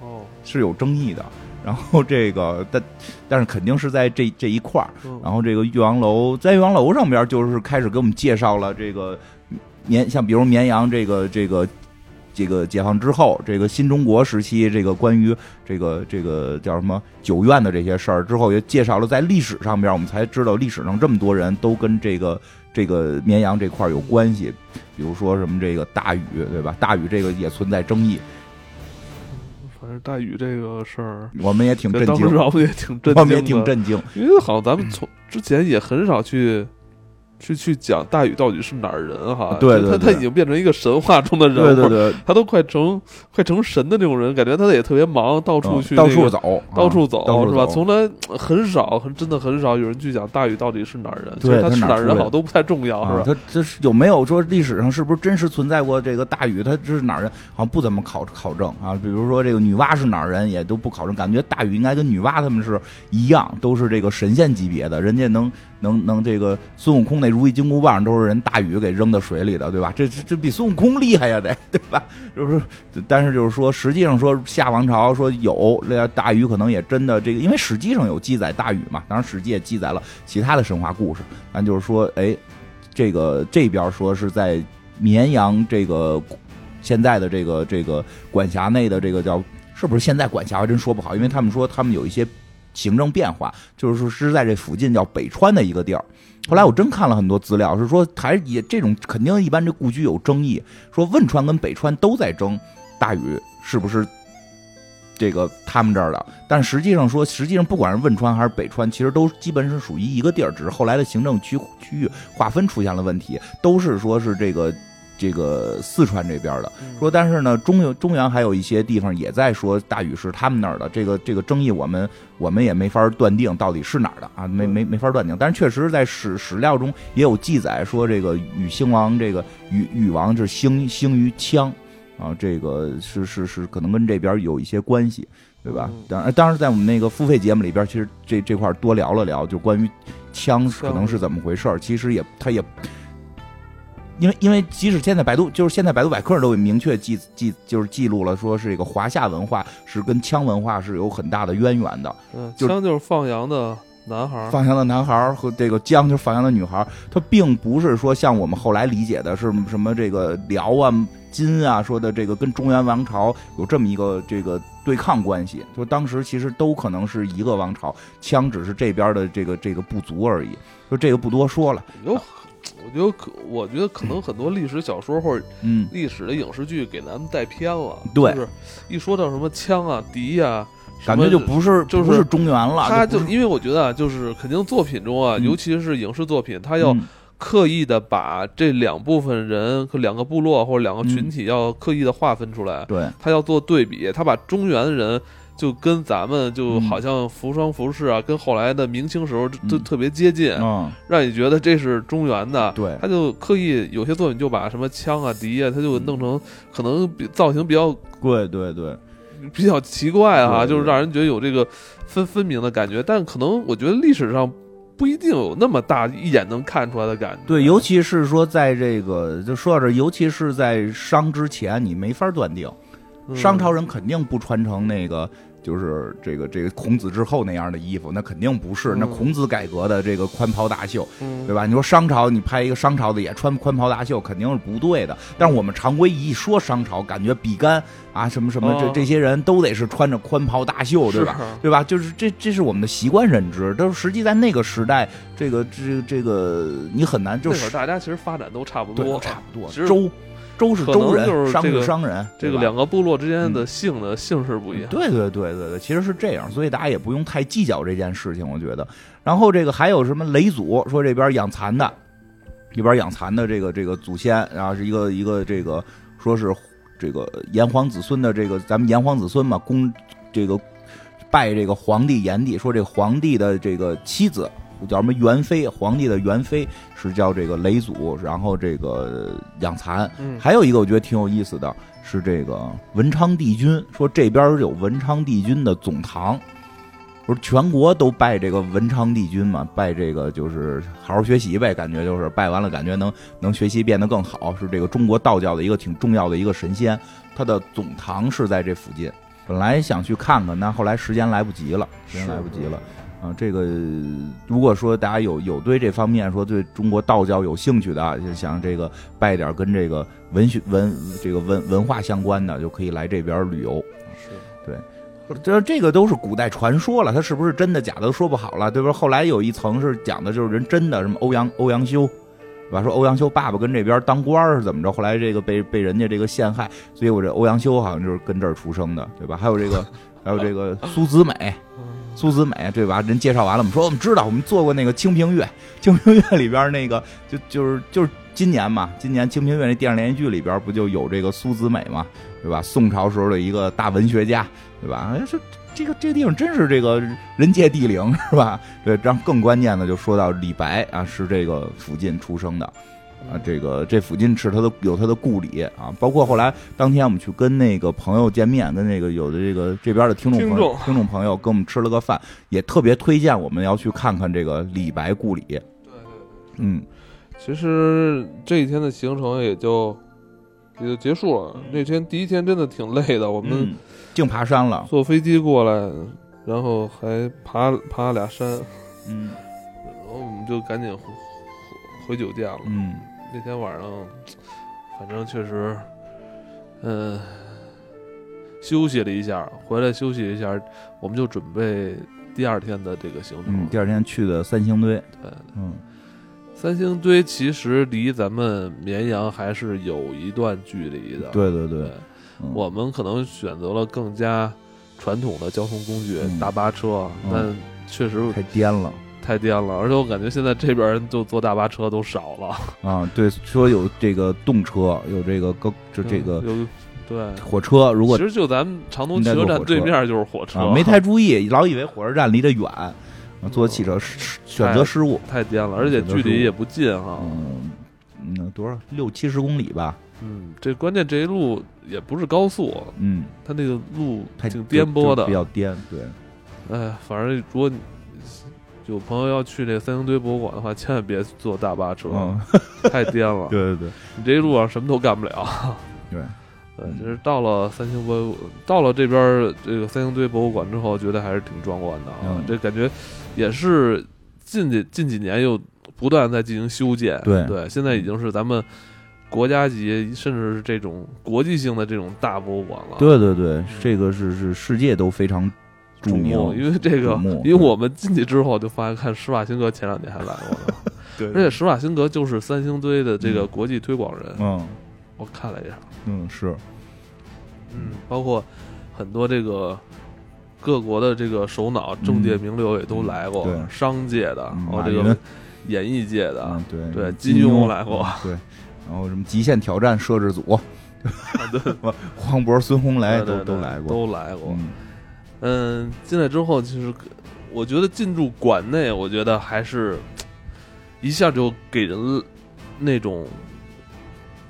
Speaker 1: 哦，
Speaker 2: 是有争议的。然后这个但但是肯定是在这这一块儿，然后这个岳阳楼在岳阳楼上边就是开始给我们介绍了这个。绵像比如绵阳这个这个这个解放之后，这个新中国时期，这个关于这个这个叫什么九院的这些事儿之后，也介绍了在历史上边，我们才知道历史上这么多人都跟这个这个绵阳这块有关系。比如说什么这个大禹，对吧？大禹这个也存在争议。
Speaker 1: 反正大禹这个事儿，
Speaker 2: 我们也挺震惊，
Speaker 1: 我们也挺震惊，
Speaker 2: 我们也挺震惊，
Speaker 1: 因为好像咱们从之前也很少去。去去讲大禹到底是哪儿人哈？
Speaker 2: 对，
Speaker 1: 他他已经变成一个神话中的人
Speaker 2: 物，对对对，
Speaker 1: 他都快成快成神的那种人，感觉他也特别忙，到处去
Speaker 2: 到处走，
Speaker 1: 到处走是吧？从来很少，很真的很少有人去讲大禹到底是哪儿人，
Speaker 2: 对，
Speaker 1: 他是哪儿人好都不太重要，是吧？
Speaker 2: 他这是有没有说历史上是不是真实存在过这个大禹？他这是哪儿人？好像不怎么考考证啊。比如说这个女娲是哪儿人，也都不考证。感觉大禹应该跟女娲他们是一样，都是这个神仙级别的，人家能。能能这个孙悟空那如意金箍棒都是人大禹给扔到水里的，对吧？这这这比孙悟空厉害呀，得对吧？就是，但是就是说，实际上说夏王朝说有那大禹可能也真的这个，因为史记上有记载大禹嘛，当然史记也记载了其他的神话故事，但就是说，哎，这个这边说是在绵阳这个现在的这个这个管辖内的这个叫是不是现在管辖？我真说不好，因为他们说他们有一些。行政变化，就是说是在这附近叫北川的一个地儿。后来我真看了很多资料，是说还也这种肯定一般这故居有争议，说汶川跟北川都在争大禹是不是这个他们这儿的。但实际上说，实际上不管是汶川还是北川，其实都基本是属于一个地儿，只是后来的行政区区域划分出现了问题，都是说是这个。这个四川这边的说，但是呢，中有中原还有一些地方也在说大禹是他们那儿的，这个这个争议我们我们也没法断定到底是哪儿的啊，没没没法断定。但是确实在史史料中也有记载说，这个禹兴王这个禹禹王是兴兴于羌啊，这个是是是可能跟这边有一些关系，对吧？当然，当然在我们那个付费节目里边，其实这这块多聊了聊，就关于羌可能是怎么回事其实也他也。因为因为即使现在百度就是现在百度百科都明确记记就是记录了，说是这个华夏文化是跟羌文化是有很大的渊源的。
Speaker 1: 嗯，羌就是放羊的男孩，
Speaker 2: 放羊的男孩和这个姜就是放羊的女孩，它并不是说像我们后来理解的是什么这个辽啊、金啊说的这个跟中原王朝有这么一个这个对抗关系。就当时其实都可能是一个王朝，羌只是这边的这个这个不足而已。就这个不多说了。
Speaker 1: 有。我觉得可，我觉得可能很多历史小说或者嗯历史的影视剧给咱们带偏了。
Speaker 2: 对，
Speaker 1: 就是一说到什么枪啊、敌呀，
Speaker 2: 感觉就不是
Speaker 1: 就是
Speaker 2: 中原了。
Speaker 1: 他就因为我觉得啊，就是肯定作品中啊，尤其是影视作品，他要刻意的把这两部分人和两个部落或者两个群体要刻意的划分出来。
Speaker 2: 对，
Speaker 1: 他要做对比，他把中原人。就跟咱们就好像服装服饰啊，跟后来的明清时候都特别接近，让你觉得这是中原的。
Speaker 2: 对，
Speaker 1: 他就刻意有些作品就把什么枪啊、笛啊，他就弄成可能造型比较
Speaker 2: 对对对，
Speaker 1: 比较奇怪哈，就是让人觉得有这个分分明的感觉。但可能我觉得历史上不一定有那么大一眼能看出来的感觉。
Speaker 2: 对，尤其是说在这个就说到这，尤其是在商之前，你没法断定。商朝人肯定不穿成那个，就是这个这个孔子之后那样的衣服，那肯定不是。那孔子改革的这个宽袍大袖，对吧？你说商朝，你拍一个商朝的也穿宽袍大袖，肯定是不对的。但是我们常规一说商朝，感觉比干啊什么什么这这些人都得是穿着宽袍大袖，对吧？对吧？就是这这是我们的习惯认知。但是实际在那个时代，这个这这个你很难。就
Speaker 1: 那会儿大家其实发展都差不多，
Speaker 2: 差不多。
Speaker 1: 周。
Speaker 2: 周是周人，商
Speaker 1: 是
Speaker 2: 商人，
Speaker 1: 这个两个部落之间的姓的姓氏不一样。
Speaker 2: 对对对对对，其实是这样，所以大家也不用太计较这件事情，我觉得。然后这个还有什么雷祖说这边养蚕的，一边养蚕的这个这个祖先，然后是一个一个这个说是这个炎黄子孙的这个咱们炎黄子孙嘛，公这个拜这个皇帝炎帝，说这皇帝的这个妻子。叫什么元妃？皇帝的元妃是叫这个雷祖，然后这个养蚕。还有一个我觉得挺有意思的是这个文昌帝君，说这边有文昌帝君的总堂，不是全国都拜这个文昌帝君嘛？拜这个就是好好学习呗，感觉就是拜完了，感觉能能学习变得更好，是这个中国道教的一个挺重要的一个神仙。他的总堂是在这附近，本来想去看看，但后来时间来不及了，时间来不及了。啊，这个如果说大家有有对这方面说对中国道教有兴趣的，就想这个拜点跟这个文学文这个文文化相关的，就可以来这边旅游。
Speaker 1: 是，
Speaker 2: 对，这这个都是古代传说了，它是不是真的假的都说不好了，对吧？后来有一层是讲的就是人真的，什么欧阳欧阳修，对吧？说欧阳修爸爸跟这边当官是怎么着？后来这个被被人家这个陷害，所以我这欧阳修好像就是跟这儿出生的，对吧？还有这个还有这个苏子美。苏子美对吧？人介绍完了，我们说我们知道，我们做过那个《清平乐》，《清平乐》里边那个就就是就是今年嘛，今年《清平乐》那电视连续剧里边不就有这个苏子美嘛，对吧？宋朝时候的一个大文学家，对吧？哎，说这个这地方真是这个人杰地灵，是吧？对，然后更关键的就说到李白啊，是这个附近出生的。啊，这个这附近是他的有他的故里啊，包括后来当天我们去跟那个朋友见面，跟那个有的这个这边的听众朋友听众朋友跟我们吃了个饭，也特别推荐我们要去看看这个李白故里对对。嗯，
Speaker 1: 其实这一天的行程也就也就结束了。那天第一天真的挺累的，我们
Speaker 2: 净爬山了，
Speaker 1: 坐飞机过来，然后还爬爬俩山，
Speaker 2: 嗯，
Speaker 1: 然后我们就赶紧回回酒店了。
Speaker 2: 嗯，
Speaker 1: 那天晚上反正确实，嗯。休息了一下，回来休息一下，我们就准备第二天的这个行程。
Speaker 2: 第二天去的三星堆，
Speaker 1: 对，
Speaker 2: 嗯，
Speaker 1: 三星堆其实离咱们绵阳还是有一段距离的。
Speaker 2: 对对对，
Speaker 1: 我们可能选择了更加传统的交通工具大巴车，但确实
Speaker 2: 太颠了，
Speaker 1: 太颠了，而且我感觉现在这边就坐大巴车都少了。
Speaker 2: 啊，对，说有这个动车，有这个高，就这个
Speaker 1: 有。对，
Speaker 2: 火车如果
Speaker 1: 其实就咱们长途汽车站对面就是火车，
Speaker 2: 没太注意，老以为火车站离得远，坐汽车选择失误，
Speaker 1: 太颠了，而且距离也不近哈。
Speaker 2: 嗯，嗯，多少六七十公里吧。
Speaker 1: 嗯，这关键这一路也不是高速，
Speaker 2: 嗯，
Speaker 1: 它那个路
Speaker 2: 挺
Speaker 1: 颠簸的，
Speaker 2: 比较颠。对，
Speaker 1: 哎，反正如果有朋友要去这三星堆博物馆的话，千万别坐大巴车，太颠了。
Speaker 2: 对对对，
Speaker 1: 你这一路上什么都干不了。
Speaker 2: 对。
Speaker 1: 对，就是到了三星博，到了这边这个三星堆博物馆之后，觉得还是挺壮观的啊。这感觉也是近几近几年又不断在进行修建。
Speaker 2: 对
Speaker 1: 对，现在已经是咱们国家级，甚至是这种国际性的这种大博物馆了。
Speaker 2: 对对对，这个是是世界都非常著名，
Speaker 1: 因为这个，因为我们进去之后就发现，看施瓦辛格前两年还来过呢。
Speaker 2: 对，而
Speaker 1: 且施瓦辛格就是三星堆的这个国际推广人。
Speaker 2: 嗯。
Speaker 1: 我看了一下，
Speaker 2: 嗯是，
Speaker 1: 嗯，包括很多这个各国的这个首脑、政界名流也都来过，商界的，然后这个演艺界的，
Speaker 2: 对
Speaker 1: 对，
Speaker 2: 金
Speaker 1: 庸来过，
Speaker 2: 对，然后什么极限挑战摄制组，
Speaker 1: 对，
Speaker 2: 黄渤、孙红雷都
Speaker 1: 都
Speaker 2: 来过，
Speaker 1: 都来过。嗯，进来之后，其实我觉得进驻馆内，我觉得还是一下就给人那种。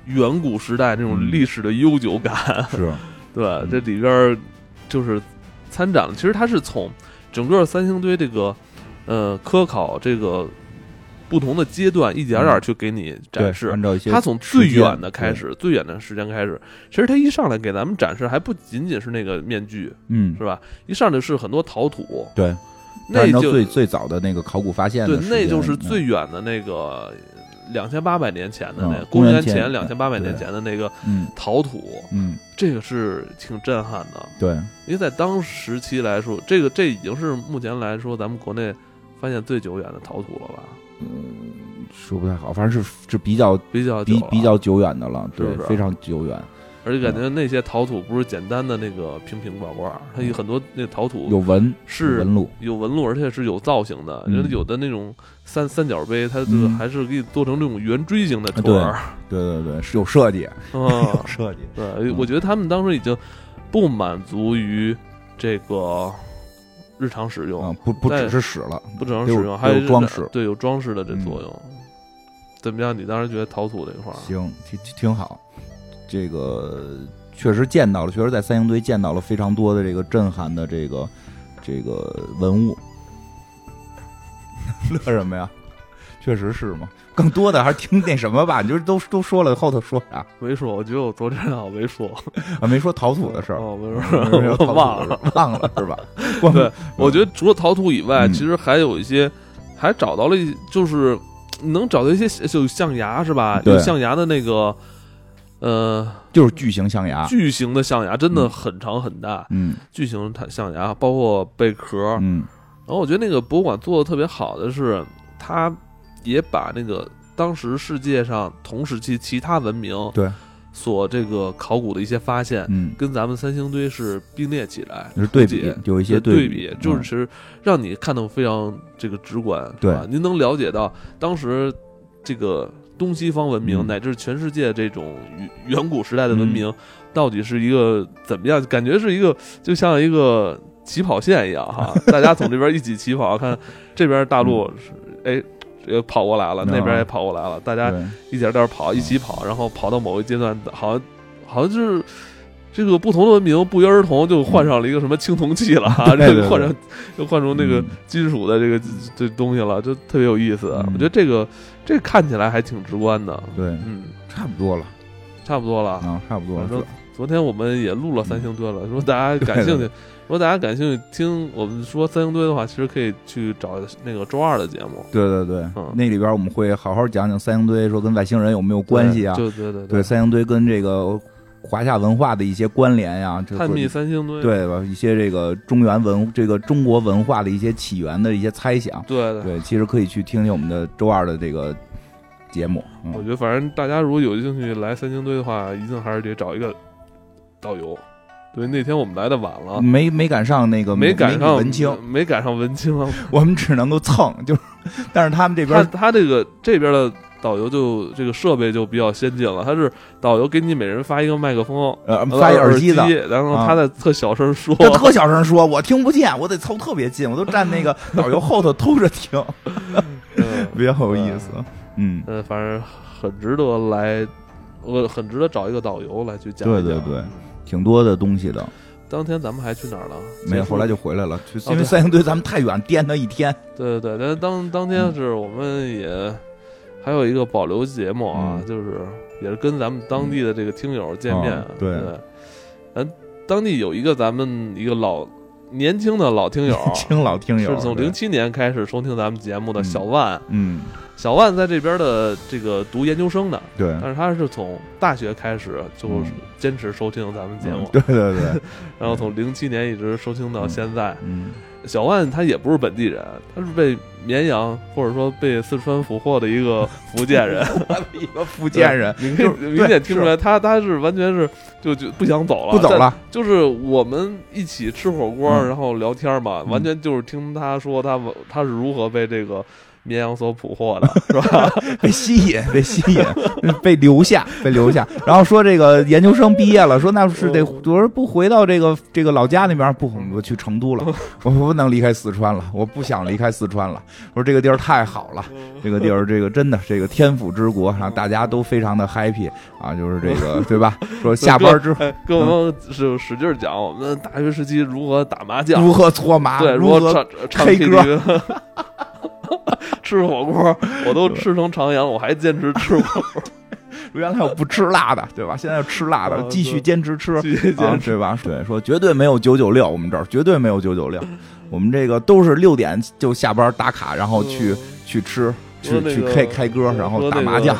Speaker 1: 远古时代那种历史的悠久感，
Speaker 2: 是，
Speaker 1: 对，这里边就是参展了。其实它是从整个三星堆这个呃科考这个不同的阶段，一点点去给你展示。
Speaker 2: 按照一些，
Speaker 1: 他从最远的开始，最远的时间开始。其实他一上来给咱们展示，还不仅仅是那个面具，
Speaker 2: 嗯，
Speaker 1: 是吧？一上来是很多陶土，
Speaker 2: 对，
Speaker 1: 那就
Speaker 2: 最最早的那个考古发现，
Speaker 1: 对，那就是最远的那个。两千八百年前的那个
Speaker 2: 公元
Speaker 1: 前两千八百年前的那个陶土，
Speaker 2: 嗯，
Speaker 1: 这个是挺震撼的。
Speaker 2: 对，
Speaker 1: 因为在当时期来说，这个这已经是目前来说咱们国内发现最久远的陶土了吧？
Speaker 2: 嗯，说不太好，反正是是比较
Speaker 1: 比较
Speaker 2: 比比较久远的
Speaker 1: 了，
Speaker 2: 对，非常久远。
Speaker 1: 而且感觉那些陶土不是简单的那个瓶瓶罐罐，它有很多那陶土
Speaker 2: 有纹，
Speaker 1: 是
Speaker 2: 纹路，
Speaker 1: 有纹路，而且是有造型的。有的那种三三角杯，它就还是给你做成这种圆锥形的
Speaker 2: 团儿。对对对，是有设计，有设计。
Speaker 1: 对，我觉得他们当时已经不满足于这个日常使用，
Speaker 2: 不不只是使了，
Speaker 1: 不只能使用，还
Speaker 2: 有装饰，
Speaker 1: 对，有装饰的这作用。怎么样？你当时觉得陶土这块儿
Speaker 2: 行，挺挺好。这个确实见到了，确实在三星堆见到了非常多的这个震撼的这个这个文物。乐什么呀？确实是嘛。更多的还是听那什么吧。你就都都说了，后头说啥？
Speaker 1: 没说。我觉得我昨天好没说
Speaker 2: 啊，没说陶土的事儿。
Speaker 1: 哦，没说，忘了，
Speaker 2: 忘了是吧？
Speaker 1: 对，我觉得除了陶土以外，其实还有一些，还找到了，就是能找到一些就象牙是吧？有象牙的那个。呃，
Speaker 2: 就是巨型象牙，
Speaker 1: 巨型的象牙真的很长很大，
Speaker 2: 嗯，
Speaker 1: 巨型它象牙包括贝壳，
Speaker 2: 嗯，
Speaker 1: 然后我觉得那个博物馆做的特别好的是，它也把那个当时世界上同时期其他文明
Speaker 2: 对
Speaker 1: 所这个考古的一些发现，
Speaker 2: 嗯，
Speaker 1: 跟咱们三星堆是并列起来，
Speaker 2: 是对比，有一些
Speaker 1: 对
Speaker 2: 比，
Speaker 1: 就是其实让你看到非常这个直观，对吧？您能了解到当时这个。东西方文明乃至全世界这种远古时代的文明，到底是一个怎么样？感觉是一个就像一个起跑线一样哈，大家从这边一起起跑，看这边大陆是哎，这跑过来了，那边也跑过来了，大家一点点跑，一起跑，然后跑到某个阶段，好像好像就是这个不同的文明不约而同就换上了一个什么青铜器了哈，
Speaker 2: 这
Speaker 1: 换成又换成那个金属的这个这东西了，就特别有意思。我觉得这个。这看起来还挺直观的。
Speaker 2: 对，
Speaker 1: 嗯，
Speaker 2: 差不多了，
Speaker 1: 差不多了。
Speaker 2: 啊，差不多了。
Speaker 1: 昨天我们也录了三星堆了，如果大家感兴趣，如果大家感兴趣听我们说三星堆的话，其实可以去找那个周二的节目。
Speaker 2: 对对对，那里边我们会好好讲讲三星堆，说跟外星人有没有关系啊？
Speaker 1: 对对对，
Speaker 2: 对三星堆跟这个华夏文化的一些关联呀，
Speaker 1: 探秘三星堆，
Speaker 2: 对吧？一些这个中原文，这个中国文化的一些起源的一些猜想。
Speaker 1: 对
Speaker 2: 对，其实可以去听听我们的周二的这个节目。
Speaker 1: 我觉得反正大家如果有兴趣来三星堆的话，一定还是得找一个。导游，对，那天我们来的晚了，
Speaker 2: 没没赶上那个，
Speaker 1: 没赶上
Speaker 2: 文青，
Speaker 1: 没赶上文青，
Speaker 2: 我们只能够蹭，就是，但是他们这边，
Speaker 1: 他他这个这边的导游就这个设备就比较先进了，他是导游给你每人发一个麦克风，
Speaker 2: 呃，发一耳
Speaker 1: 机
Speaker 2: 的，
Speaker 1: 然后他在特小声说，
Speaker 2: 他特小声说，我听不见，我得凑特别近，我都站那个 导游后头偷着听，比较有意思，嗯，
Speaker 1: 呃，反正很值得来，我很值得找一个导游来去讲，
Speaker 2: 对对对。挺多的东西的。
Speaker 1: 当天咱们还去哪儿了？
Speaker 2: 没有，后来就回来了。因为三星堆咱们太远，颠他一天。
Speaker 1: 对对对，但当当天是我们也还有一个保留节目啊，就是也是跟咱们当地的这个听友见面。对，咱，当地有一个咱们一个老年轻的老听友，
Speaker 2: 听老听友
Speaker 1: 是从零七年开始收听咱们节目的小万。
Speaker 2: 嗯。
Speaker 1: 小万在这边的这个读研究生的，
Speaker 2: 对，
Speaker 1: 但是他是从大学开始就 坚持收听咱们节目，
Speaker 2: 对对对，
Speaker 1: 然后从零七年一直收听到现在。
Speaker 2: 嗯，
Speaker 1: 小万他也不是本地人，他是被绵阳或者说被四川俘获的一个福建人，
Speaker 2: 一个福建人，
Speaker 1: 你可以明显听出来，他他是完全是就就不想走了，
Speaker 2: 不走了，
Speaker 1: 就是我们一起吃火锅然后聊天嘛，完全就是听他说他他是如何被这个。绵阳所捕获的是吧？
Speaker 2: 被吸引，被吸引，被留下，被留下。然后说这个研究生毕业了，说那是得，我说不回到这个这个老家那边，不，我去成都了。我不能离开四川了，我不想离开四川了。我说这个地儿太好了，这个地儿，这个真的，这个天府之国，然后大家都非常的 happy 啊，就是这个对吧？说下班之后
Speaker 1: 跟我们是使劲讲我们大学时期如何打麻将，
Speaker 2: 如何搓麻，
Speaker 1: 对，
Speaker 2: 如
Speaker 1: 何唱唱
Speaker 2: K 歌。
Speaker 1: 吃火锅，我都吃成长阳，我还坚持吃火锅。
Speaker 2: 原来我不吃辣的，对吧？现在吃辣的，继续坚持吃，
Speaker 1: 继续坚
Speaker 2: 持，对吧？对，说绝对没有九九六，我们这儿绝对没有九九六，我们这个都是六点就下班打卡，然后去去吃，去去开开歌，然后打麻将。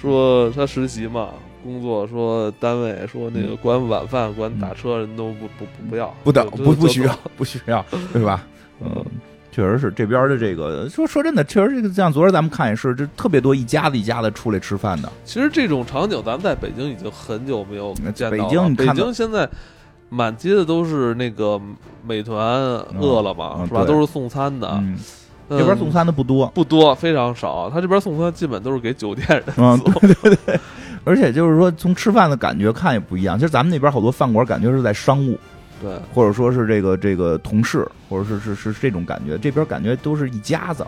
Speaker 1: 说他实习嘛，工作说单位说那个管晚饭、管打车人都不不不不要，
Speaker 2: 不等不不需要不需要，对吧？嗯。确实是这边的这个说说真的，确实这个像昨儿咱们看也是，这特别多一家子一家子出来吃饭的。
Speaker 1: 其实这种场景咱们在北京已经很久没有见到
Speaker 2: 了。北京，
Speaker 1: 北京现在满街的都是那个美团、饿了么，是吧？都是送餐的。
Speaker 2: 这边送餐的不多，
Speaker 1: 不多，非常少。他这边送餐基本都是给酒店人
Speaker 2: 送。对对对，而且就是说从吃饭的感觉看也不一样。其实咱们那边好多饭馆感觉是在商务。
Speaker 1: 对，
Speaker 2: 或者说是这个这个同事，或者是是是这种感觉，这边感觉都是一家子，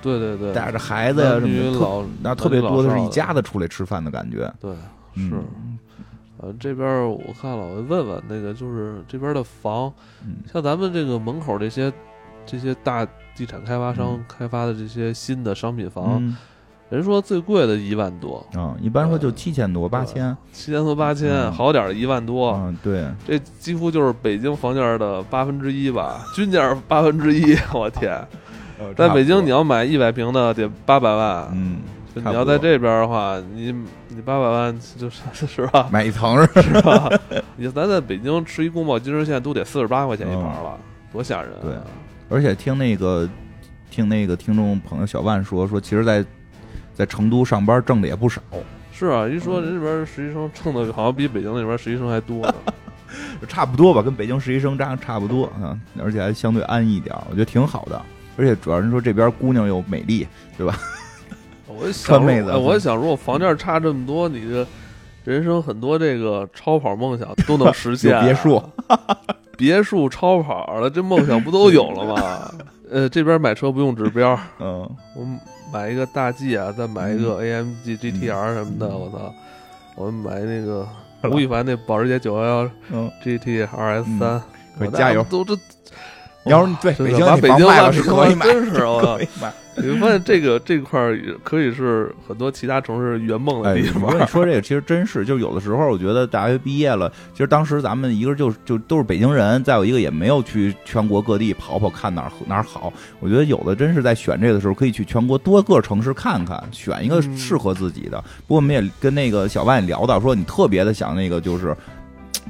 Speaker 1: 对对对，
Speaker 2: 带着孩子呀什么的，那特别多的是一家子出来吃饭的感觉。
Speaker 1: 对，是，呃，这边我看了，我问问那个，就是这边的房，像咱们这个门口这些这些大地产开发商开发的这些新的商品房。人说最贵的一万多。
Speaker 2: 啊，一般说就七千多八千，
Speaker 1: 七千多八千，好点的一万多。
Speaker 2: 嗯，对，
Speaker 1: 这几乎就是北京房价的八分之一吧，均价八分之一。我天，在北京你要买一百平的得八百万，
Speaker 2: 嗯，
Speaker 1: 你要在这边的话，你你八百万 就是是吧？
Speaker 2: 买一层
Speaker 1: 是吧？你咱在北京吃一宫保鸡丁现在都得四十八块钱一盘了，多吓人。
Speaker 2: 对，而且听那个听那个听众朋友小万说说，其实，在在成都上班挣的也不少，
Speaker 1: 是啊，一说人这边实习生挣的好像比北京那边实习生还多呢，
Speaker 2: 差不多吧，跟北京实习生差差不多啊，而且还相对安逸一点，我觉得挺好的。而且主要是说这边姑娘又美丽，对吧？
Speaker 1: 我想，
Speaker 2: 妹子，
Speaker 1: 我想，如果房价差这么多，你的人生很多这个超跑梦想都能实 现，
Speaker 2: 别墅，
Speaker 1: 别墅、超跑了，这梦想不都有了吗？呃，这边买车不用指标，
Speaker 2: 嗯，
Speaker 1: 我。买一个大 G 啊，再买一个 AMG GTR 什么的，我操！我们买那个吴亦凡那保时捷911 GT RS 三，
Speaker 2: 加油！
Speaker 1: 都这，
Speaker 2: 要是对北京
Speaker 1: 把北京
Speaker 2: 卖了是 可以
Speaker 1: 买，真是
Speaker 2: 我操。买。
Speaker 1: 你会发现这个这块儿可以是很多其他城市圆梦的地方。
Speaker 2: 你说这个其实真是，就有的时候我觉得大学毕业了，其实当时咱们一个就就都是北京人，再有一个也没有去全国各地跑跑看哪儿哪儿好。我觉得有的真是在选这个的时候可以去全国多个城市看看，选一个适合自己的。不过我们也跟那个小万也聊到，说你特别的想那个就是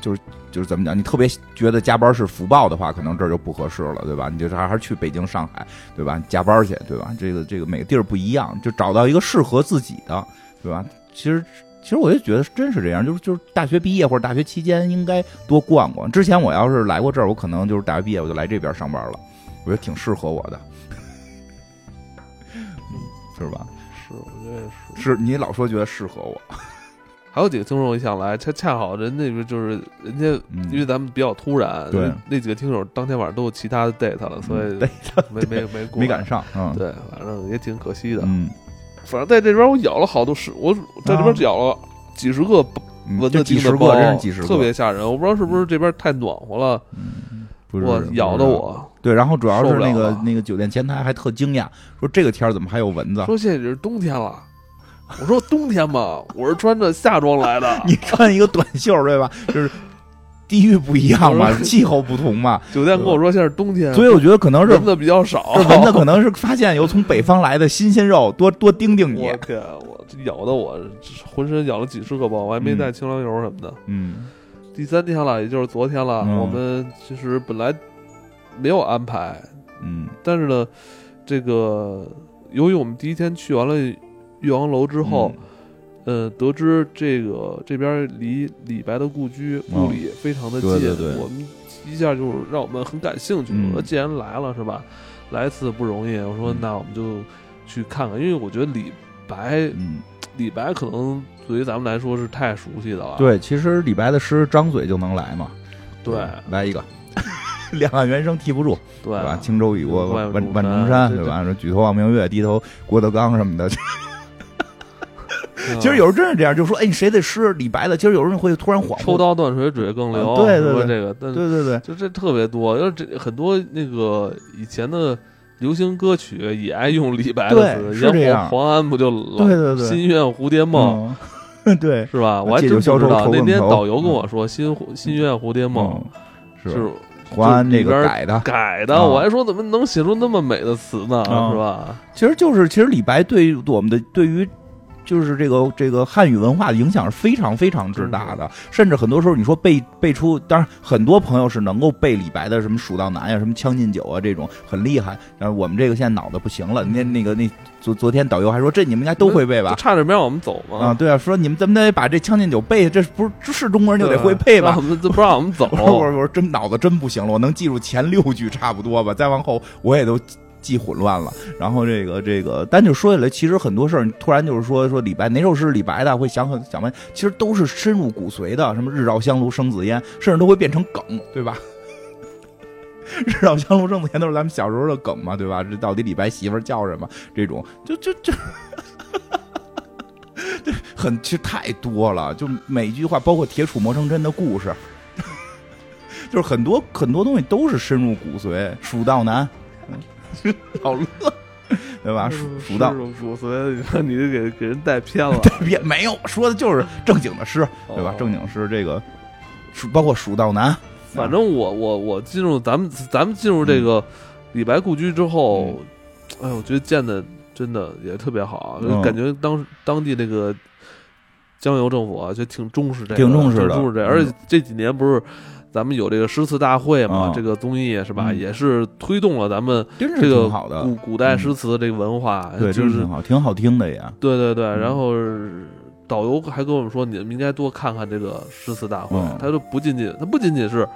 Speaker 2: 就是。就是怎么讲，你特别觉得加班是福报的话，可能这儿就不合适了，对吧？你就还还是去北京、上海，对吧？加班去，对吧？这个这个每个地儿不一样，就找到一个适合自己的，对吧？其实其实我就觉得真是这样，就是就是大学毕业或者大学期间应该多逛逛。之前我要是来过这儿，我可能就是大学毕业我就来这边上班了，我觉得挺适合我的，是吧？
Speaker 1: 是，我觉得是。
Speaker 2: 是你老说觉得适合我。
Speaker 1: 还有几个听众想来，恰恰好人那边就是人家，因为咱们比较突然，
Speaker 2: 对
Speaker 1: 那几个听友当天晚上都有其他的 date 了，所以 没没没
Speaker 2: 没赶上，
Speaker 1: 对，反正也挺可惜的。
Speaker 2: 嗯，
Speaker 1: 反正在这边我咬了好多十，我在这边咬了几十个蚊子叮的
Speaker 2: 包，真是几十个，
Speaker 1: 特别吓人。我不知道是不是这边太暖和了，我咬的我。
Speaker 2: 对，然后主要是那个那个酒店前台还特惊讶，说这个天怎么还有蚊子？
Speaker 1: 说现在是冬天了。我说冬天嘛，我是穿着夏装来的。
Speaker 2: 你穿一个短袖对吧？就是地域不一样嘛，气候不同嘛。
Speaker 1: 酒店跟我说现在是冬天，
Speaker 2: 所以我觉得可能是
Speaker 1: 蚊子比较少。
Speaker 2: 蚊子可能是发现有从北方来的新鲜肉，多多叮叮你。
Speaker 1: 我天，我咬的我浑身咬了几十个包，我还没带清凉油什么的。
Speaker 2: 嗯，
Speaker 1: 第三天了，也就是昨天了。我们其实本来没有安排，
Speaker 2: 嗯，
Speaker 1: 但是呢，这个由于我们第一天去完了。岳阳楼之后，呃，得知这个这边离李白的故居故里非常的近，我们一下就是让我们很感兴趣。我说既然来了是吧，来一次不容易。我说那我们就去看看，因为我觉得李白，李白可能对于咱们来说是太熟悉的了。
Speaker 2: 对，其实李白的诗张嘴就能来嘛。
Speaker 1: 对，
Speaker 2: 来一个。两岸猿声啼不住，
Speaker 1: 对
Speaker 2: 吧？轻舟已过万万重山，对吧？举头望明月，低头郭德纲什么的。其实有时候真是这样，就说哎，谁的诗李白的？其实有时候会突然恍惚。
Speaker 1: 抽刀断水，水更流。
Speaker 2: 对对对，
Speaker 1: 这个，
Speaker 2: 对对对，
Speaker 1: 就这特别多。要这很多那个以前的流行歌曲也爱用李白的
Speaker 2: 词，是这样。
Speaker 1: 黄安不就
Speaker 2: 对对对，
Speaker 1: 心愿蝴蝶梦，
Speaker 2: 对
Speaker 1: 是吧？我还真不知道。那天导游跟我说，心心愿蝴蝶梦是
Speaker 2: 黄安那个
Speaker 1: 改
Speaker 2: 的
Speaker 1: 改的。我还说怎么能写出那么美的词呢？是吧？
Speaker 2: 其实就是，其实李白对于我们的对于。就是这个这个汉语文化的影响是非常非常之大的，甚至很多时候你说背背出，当然很多朋友是能够背李白的什么《蜀道难》呀、什么《将进酒》啊这种很厉害，但是我们这个现在脑子不行了。那那个那昨昨天导游还说这你们应该都会背吧？
Speaker 1: 差点没让我们走嘛。
Speaker 2: 啊，对啊，说你们怎么得把这《将进酒》背，这不是是中国人就得会背吧？
Speaker 1: 我们不让我们走。我
Speaker 2: 说我说真脑子真不行了，我能记住前六句差不多吧，再往后我也都。记混乱了，然后这个这个，但就说起来，其实很多事儿，突然就是说说李白哪首诗是李白的，会想很想问，其实都是深入骨髓的，什么日照香炉生紫烟，甚至都会变成梗，对吧？日照香炉生紫烟都是咱们小时候的梗嘛，对吧？这到底李白媳妇叫什么？这种就就就，很其实太多了，就每一句话，包括铁杵磨成针的故事，就是很多很多东西都是深入骨髓，蜀道难。好乐，对吧？蜀道，
Speaker 1: 所以你就给给人带偏了。
Speaker 2: 带偏没有，说的就是正经的诗，对吧？正经诗，这个包括蜀道难。
Speaker 1: 反正我我我进入咱们咱们进入这个李白故居之后，哎，我觉得建的真的也特别好，感觉当当地那个江油政府啊，就挺重视这个，
Speaker 2: 挺重视
Speaker 1: 的，重视这，而且这几年不是。咱们有这个诗词大会嘛？这个综艺是吧？也是推动了咱们这个古古代诗词这个文化，
Speaker 2: 对，
Speaker 1: 就是
Speaker 2: 挺好，挺好听的呀。
Speaker 1: 对对对，然后导游还跟我们说，你们应该多看看这个诗词大会。他说不仅仅，他不仅仅是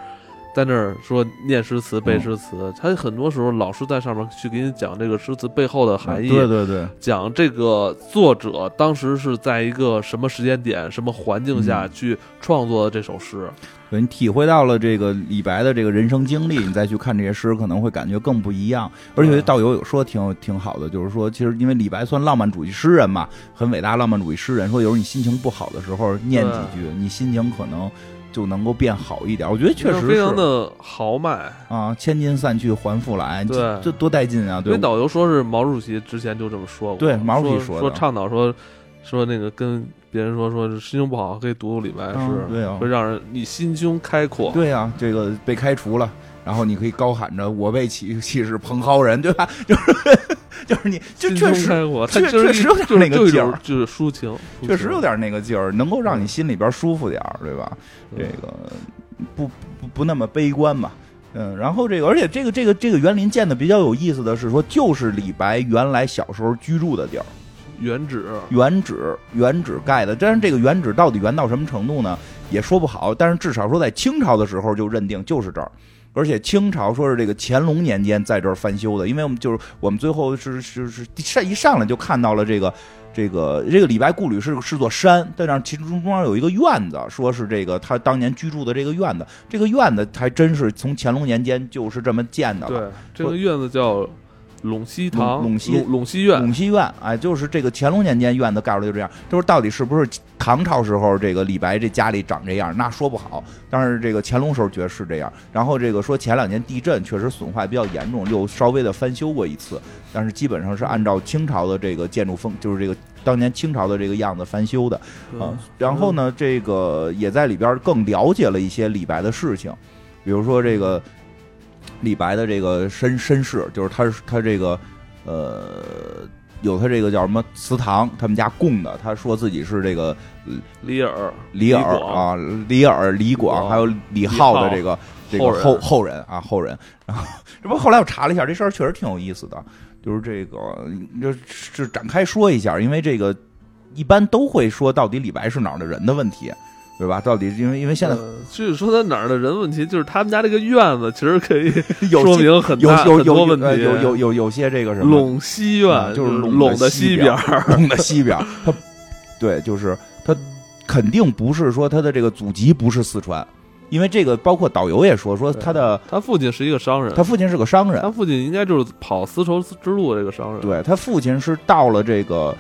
Speaker 1: 在那儿说念诗词、背诗词，他很多时候老师在上面去给你讲这个诗词背后的含义。
Speaker 2: 对对对，
Speaker 1: 讲这个作者当时是在一个什么时间点、什么环境下去创作的这首诗。
Speaker 2: 对你体会到了这个李白的这个人生经历，你再去看这些诗，可能会感觉更不一样。而且道友有说挺挺好的，就是说，其实因为李白算浪漫主义诗人嘛，很伟大浪漫主义诗人，说有时候你心情不好的时候念几句，你心情可能就能够变好一点。我觉得确实
Speaker 1: 非常的豪迈
Speaker 2: 啊，千金散去还复来，对，这多带劲啊！对，
Speaker 1: 导游说是毛主席之前就这么说过，
Speaker 2: 对，毛主席
Speaker 1: 说说倡导说。说那个跟别人说说心情不好可以读读李白诗，
Speaker 2: 对啊，
Speaker 1: 会让人你心胸开阔。
Speaker 2: 对啊，这个被开除了，然后你可以高喊着“我辈岂岂是蓬蒿人”，对吧？就是 就是你就确实确确实有点那个劲儿，
Speaker 1: 就是抒情，
Speaker 2: 确实有点那个劲儿，能够让你心里边舒服点儿，对吧？这个不不不那么悲观嘛，嗯。然后这个，而且这个这个这个园林建的比较有意思的是说，就是李白原来小时候居住的地儿。
Speaker 1: 原址，
Speaker 2: 原址，原址盖的。但是这个原址到底原到什么程度呢？也说不好。但是至少说在清朝的时候就认定就是这儿，而且清朝说是这个乾隆年间在这儿翻修的。因为我们就是我们最后是是是上一上来就看到了这个这个这个李白故里是是座山，但是其中中央有一个院子，说是这个他当年居住的这个院子。这个院子还真是从乾隆年间就是这么建的。
Speaker 1: 对，这个院子叫。陇西堂，
Speaker 2: 陇西
Speaker 1: 陇西院，
Speaker 2: 陇西院，哎，就是这个乾隆年间院子盖出来就这样。就是到底是不是唐朝时候这个李白这家里长这样，那说不好。但是这个乾隆时候觉得是这样。然后这个说前两年地震确实损坏比较严重，又稍微的翻修过一次，但是基本上是按照清朝的这个建筑风，就是这个当年清朝的这个样子翻修的啊。然后呢，这个也在里边更了解了一些李白的事情，比如说这个。李白的这个身身世，就是他他这个，呃，有他这个叫什么祠堂，他们家供的。他说自己是这个
Speaker 1: 李耳
Speaker 2: 李耳啊，李耳李广，还有李浩的这个这个后后人啊后人。然后这不后来我查了一下，这事儿确实挺有意思的，就是这个就是展开说一下，因为这个一般都会说到底李白是哪儿的人的问题。对吧？到底因为因为现在
Speaker 1: 就是说他哪儿的人问题，就是他们家这个院子其实可以
Speaker 2: 说
Speaker 1: 明很
Speaker 2: 大
Speaker 1: 很多问题。
Speaker 2: 有有有有些这个什么
Speaker 1: 陇西院，
Speaker 2: 就是
Speaker 1: 陇的西边，
Speaker 2: 陇的西边。他对，就是他肯定不是说他的这个祖籍不是四川，因为这个包括导游也说说他的
Speaker 1: 他父亲是一个商人，
Speaker 2: 他父亲是个商人，
Speaker 1: 他父亲应该就是跑丝绸之路这个商人。
Speaker 2: 对他父亲是到了这个。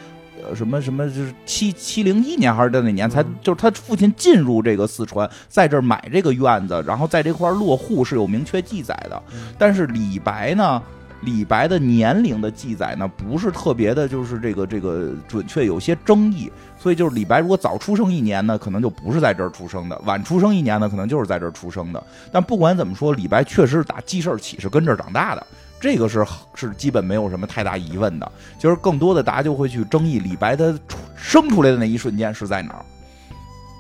Speaker 2: 呃，什么什么就是七七零一年还是在哪年才就是他父亲进入这个四川，在这儿买这个院子，然后在这块落户是有明确记载的。但是李白呢，李白的年龄的记载呢不是特别的，就是这个这个准确，有些争议。所以就是李白如果早出生一年呢，可能就不是在这儿出生的；晚出生一年呢，可能就是在这儿出生的。但不管怎么说，李白确实是打记事起是跟这儿长大的。这个是是基本没有什么太大疑问的，就是更多的大家就会去争议李白他生出来的那一瞬间是在哪儿，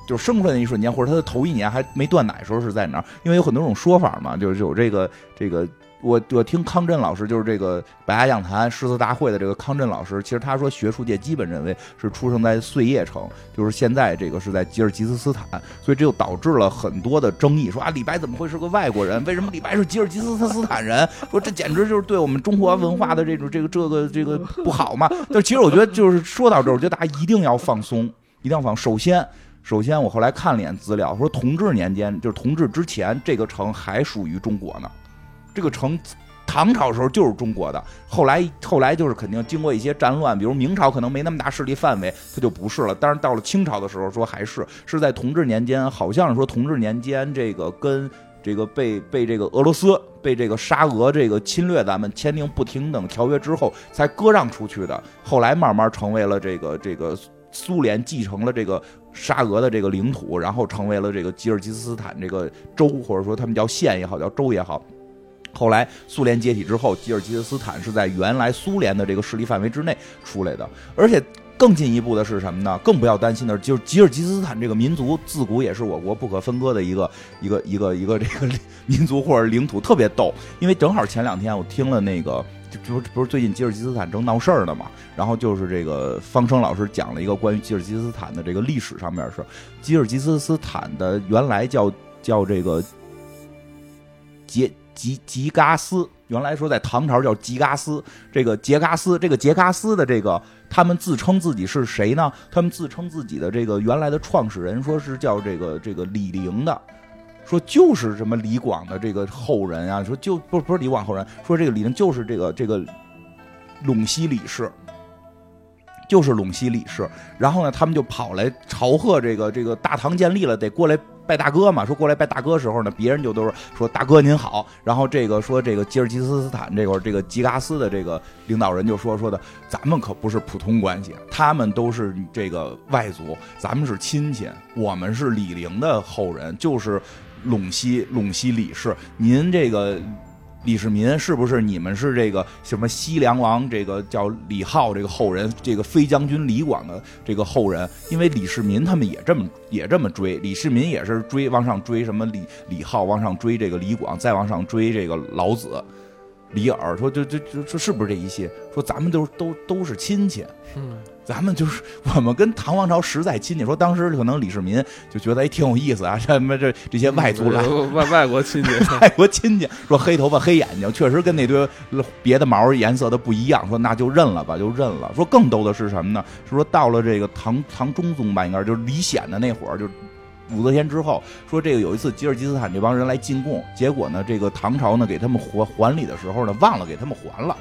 Speaker 2: 就是生出来那一瞬间，或者他的头一年还没断奶时候是在哪儿？因为有很多种说法嘛，就是有这个这个。我我听康震老师，就是这个白鸭讲坛诗词大会的这个康震老师，其实他说学术界基本认为是出生在碎叶城，就是现在这个是在吉尔吉斯斯坦，所以这就导致了很多的争议，说啊李白怎么会是个外国人？为什么李白是吉尔吉斯斯坦人？说这简直就是对我们中国文化的这种这个这个这个不好嘛？但其实我觉得就是说到这，我觉得大家一定要放松，一定要放。首先，首先我后来看了眼资料，说同治年间就是同治之前，这个城还属于中国呢。这个城，唐朝时候就是中国的，后来后来就是肯定经过一些战乱，比如明朝可能没那么大势力范围，它就不是了。但是到了清朝的时候，说还是是在同治年间，好像是说同治年间这个跟这个被被这个俄罗斯被这个沙俄这个侵略，咱们签订不平等条约之后才割让出去的。后来慢慢成为了这个这个苏联继承了这个沙俄的这个领土，然后成为了这个吉尔吉斯斯坦这个州，或者说他们叫县也好，叫州也好。后来苏联解体之后，吉尔吉斯斯坦是在原来苏联的这个势力范围之内出来的。而且更进一步的是什么呢？更不要担心的就是吉尔吉斯斯坦这个民族自古也是我国不可分割的一个 一个一个一个这个民族或者领土，特别逗。因为正好前两天我听了那个，就不是最近吉尔吉斯斯坦正闹事儿呢嘛，然后就是这个方生老师讲了一个关于吉尔吉斯斯坦的这个历史上面是吉尔吉斯斯坦的原来叫叫这个杰。吉吉嘎斯原来说在唐朝叫吉嘎斯，这个杰嘎斯，这个杰嘎斯的这个，他们自称自己是谁呢？他们自称自己的这个原来的创始人说是叫这个这个李陵的，说就是什么李广的这个后人啊，说就不不是李广后人，说这个李陵就是这个这个陇西李氏。就是陇西李氏，然后呢，他们就跑来朝贺这个这个大唐建立了，得过来拜大哥嘛。说过来拜大哥时候呢，别人就都是说大哥您好。然后这个说这个吉尔吉斯斯坦这块这个吉嘎斯的这个领导人就说说的，咱们可不是普通关系，他们都是这个外族，咱们是亲戚，我们是李陵的后人，就是陇西陇西李氏，您这个。李世民是不是你们是这个什么西凉王这个叫李浩这个后人，这个飞将军李广的这个后人？因为李世民他们也这么也这么追，李世民也是追往上追什么李李浩往上追这个李广，再往上追这个老子。李耳说：“就就就说是不是这一些？说咱们都都都是亲戚，
Speaker 1: 嗯，
Speaker 2: 咱们就是我们跟唐王朝实在亲戚。说当时可能李世民就觉得哎挺有意思啊，什么这这些外族来
Speaker 1: 外 外国亲戚，
Speaker 2: 外国亲戚说黑头发黑眼睛，确实跟那堆别的毛颜色的不一样。说那就认了吧，就认了。说更逗的是什么呢？是说到了这个唐唐中宗吧，应该就是李显的那会儿就。”武则天之后说，这个有一次吉尔吉斯坦这帮人来进贡，结果呢，这个唐朝呢给他们还还礼的时候呢，忘了给他们还了，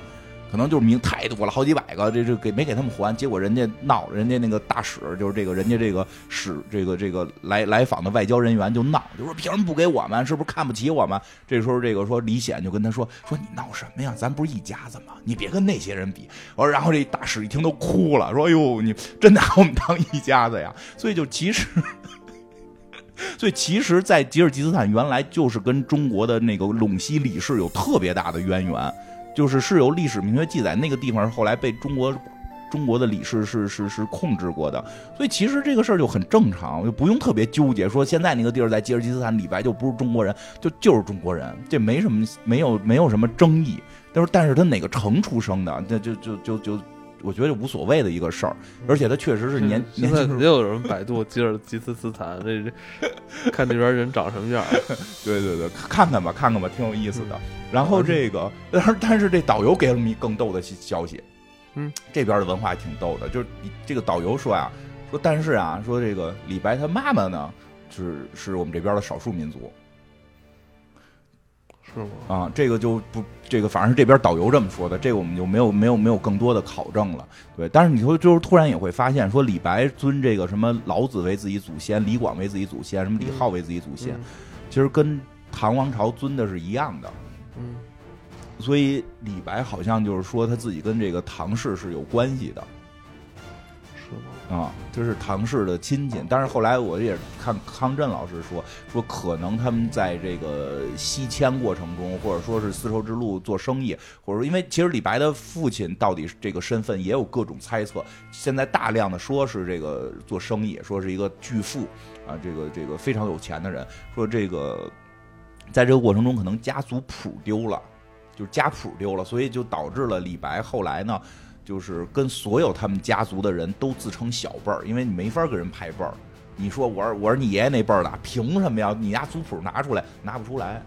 Speaker 2: 可能就是名太多了，好几百个，这这给没给他们还，结果人家闹，人家那个大使就是这个人家这个使这个这个来来访的外交人员就闹，就说凭什么不给我们？是不是看不起我们？这时候这个说李显就跟他说说你闹什么呀？咱不是一家子吗？你别跟那些人比。我说，然后这大使一听都哭了，说哎呦，你真拿我们当一家子呀？所以就其实。所以，其实，在吉尔吉斯坦原来就是跟中国的那个陇西李氏有特别大的渊源，就是是有历史明确记载，那个地方后来被中国中国的李氏是是是控制过的。所以，其实这个事儿就很正常，就不用特别纠结，说现在那个地儿在吉尔吉斯坦，李白就不是中国人，就就是中国人，这没什么没有没有什么争议。但是，但是他哪个城出生的，那就就就就。我觉得无所谓的一个事儿，而且他确实是年年轻。
Speaker 1: 肯定有人百度吉尔吉斯斯坦，这 这看那边人长什么样。
Speaker 2: 对对对，看看吧，看看吧，挺有意思的。然后这个，但是但是这导游给了我们一更逗的消息。
Speaker 1: 嗯，
Speaker 2: 这边的文化挺逗的，就是这个导游说啊，说但是啊，说这个李白他妈妈呢，是是我们这边的少数民族。
Speaker 1: 是吗？
Speaker 2: 啊，这个就不，这个反正是这边导游这么说的，这个我们就没有没有没有更多的考证了。对，但是你说就是突然也会发现，说李白尊这个什么老子为自己祖先，李广为自己祖先，什么李浩为自己祖先，其实跟唐王朝尊的是一样的。
Speaker 1: 嗯，
Speaker 2: 所以李白好像就是说他自己跟这个唐氏是有关系的。啊，这是唐氏的亲戚，但是后来我也看康震老师说，说可能他们在这个西迁过程中，或者说是丝绸之路做生意，或者说因为其实李白的父亲到底这个身份也有各种猜测，现在大量的说是这个做生意，说是一个巨富啊，这个这个非常有钱的人，说这个在这个过程中可能家族谱丢了，就是家谱丢了，所以就导致了李白后来呢。就是跟所有他们家族的人都自称小辈儿，因为你没法跟人排辈儿。你说我是我是你爷爷那辈儿的，凭什么呀？你家族谱拿出来拿不出来。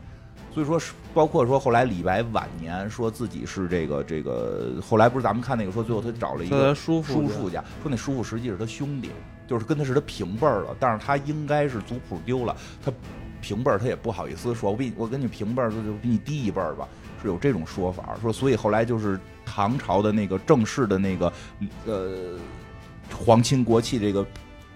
Speaker 2: 所以说，包括说后来李白晚年说自己是这个这个，后来不是咱们看那个说最后他找了一个
Speaker 1: 叔
Speaker 2: 叔叔家，说那叔父实际是他兄弟，就是跟他是他平辈儿了，但是他应该是族谱丢了，他平辈儿他也不好意思说，我比我跟你平辈儿就就比你低一辈儿吧，是有这种说法，说所以后来就是。唐朝的那个正式的那个，呃，皇亲国戚，这个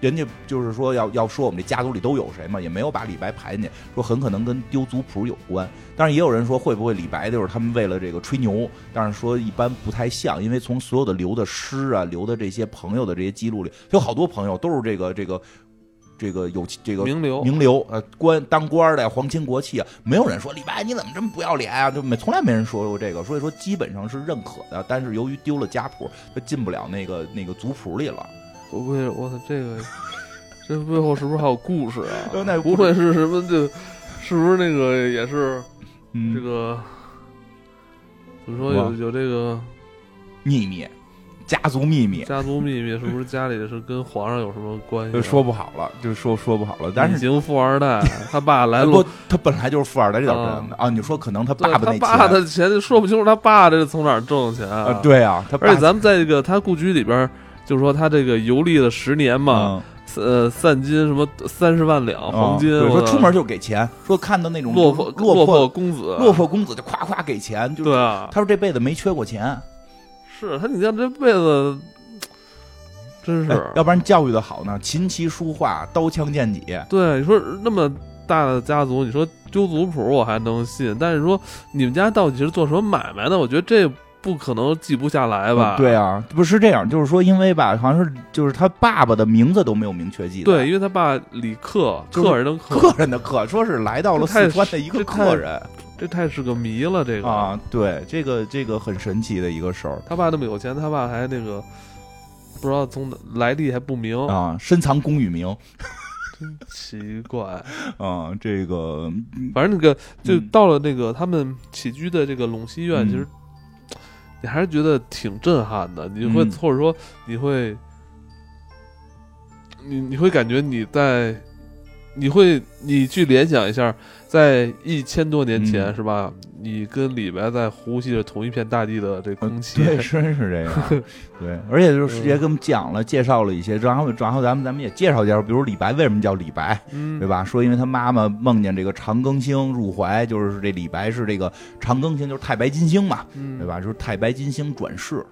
Speaker 2: 人家就是说要要说我们这家族里都有谁嘛，也没有把李白排进去，说很可能跟丢族谱有关。但是也有人说会不会李白就是他们为了这个吹牛，但是说一般不太像，因为从所有的留的诗啊，留的这些朋友的这些记录里，有好多朋友都是这个这个。这个有这个
Speaker 1: 名流，
Speaker 2: 名流呃，官当官的皇亲国戚啊，没有人说李白你怎么这么不要脸啊？就没从来没人说过这个，所以说基本上是认可的。但是由于丢了家谱，他进不了那个那个族谱里了。
Speaker 1: 不会，我操，这个这背后是不是还有故事啊？
Speaker 2: 那
Speaker 1: 不会是什么？就是不是那个也是这个怎么说有有这个
Speaker 2: 秘密？家族秘密，
Speaker 1: 家族秘密是不是家里是跟皇上有什么关系？
Speaker 2: 就说不好了，就说说不好了。但是
Speaker 1: 已经富二代，他爸来
Speaker 2: 不，他本来就是富二代，这点真的啊。你说可能他爸爸那
Speaker 1: 爸的钱说不清楚，他爸这是从哪儿挣的钱啊？
Speaker 2: 对啊，
Speaker 1: 而且咱们在这个他故居里边，就是说他这个游历了十年嘛。呃散金什么三十万两黄金，
Speaker 2: 说出门就给钱，说看到那种
Speaker 1: 落魄
Speaker 2: 落
Speaker 1: 魄公子，
Speaker 2: 落魄公子就夸夸给钱，就
Speaker 1: 对啊，
Speaker 2: 他说这辈子没缺过钱，
Speaker 1: 是他，你像这辈子。真是，
Speaker 2: 要不然教育的好呢？琴棋书画，刀枪剑戟。
Speaker 1: 对，你说那么大的家族，你说丢族谱我还能信，但是说你们家到底是做什么买卖的？我觉得这不可能记不下来吧？
Speaker 2: 对啊，不是这样，就是说，因为吧，好像是就是他爸爸的名字都没有明确记。
Speaker 1: 对，因为他爸李克，客人的客，
Speaker 2: 客人的客，说是来到了四川的一个客人，
Speaker 1: 这太是个谜了。这个
Speaker 2: 啊，对，这个这个很神奇的一个事儿。
Speaker 1: 他爸那么有钱，他爸还那个。不知道从来历还不明
Speaker 2: 啊，深藏功与名，
Speaker 1: 真奇怪
Speaker 2: 啊！这个
Speaker 1: 反正那个就到了那个他们起居的这个陇西院，其实你还是觉得挺震撼的。你会或者说你会，你你会感觉你在，你会你去联想一下。在一千多年前，是吧？你跟李白在呼吸着同一片大地的这空气，
Speaker 2: 对，真是这样。对，而且就是也给我们讲了、介绍了一些，然后然后咱们咱们也介绍介绍，比如李白为什么叫李白，对吧？说因为他妈妈梦见这个长庚星入怀，就是这李白是这个长庚星，就是太白金星嘛，对吧？就是太白金星转世。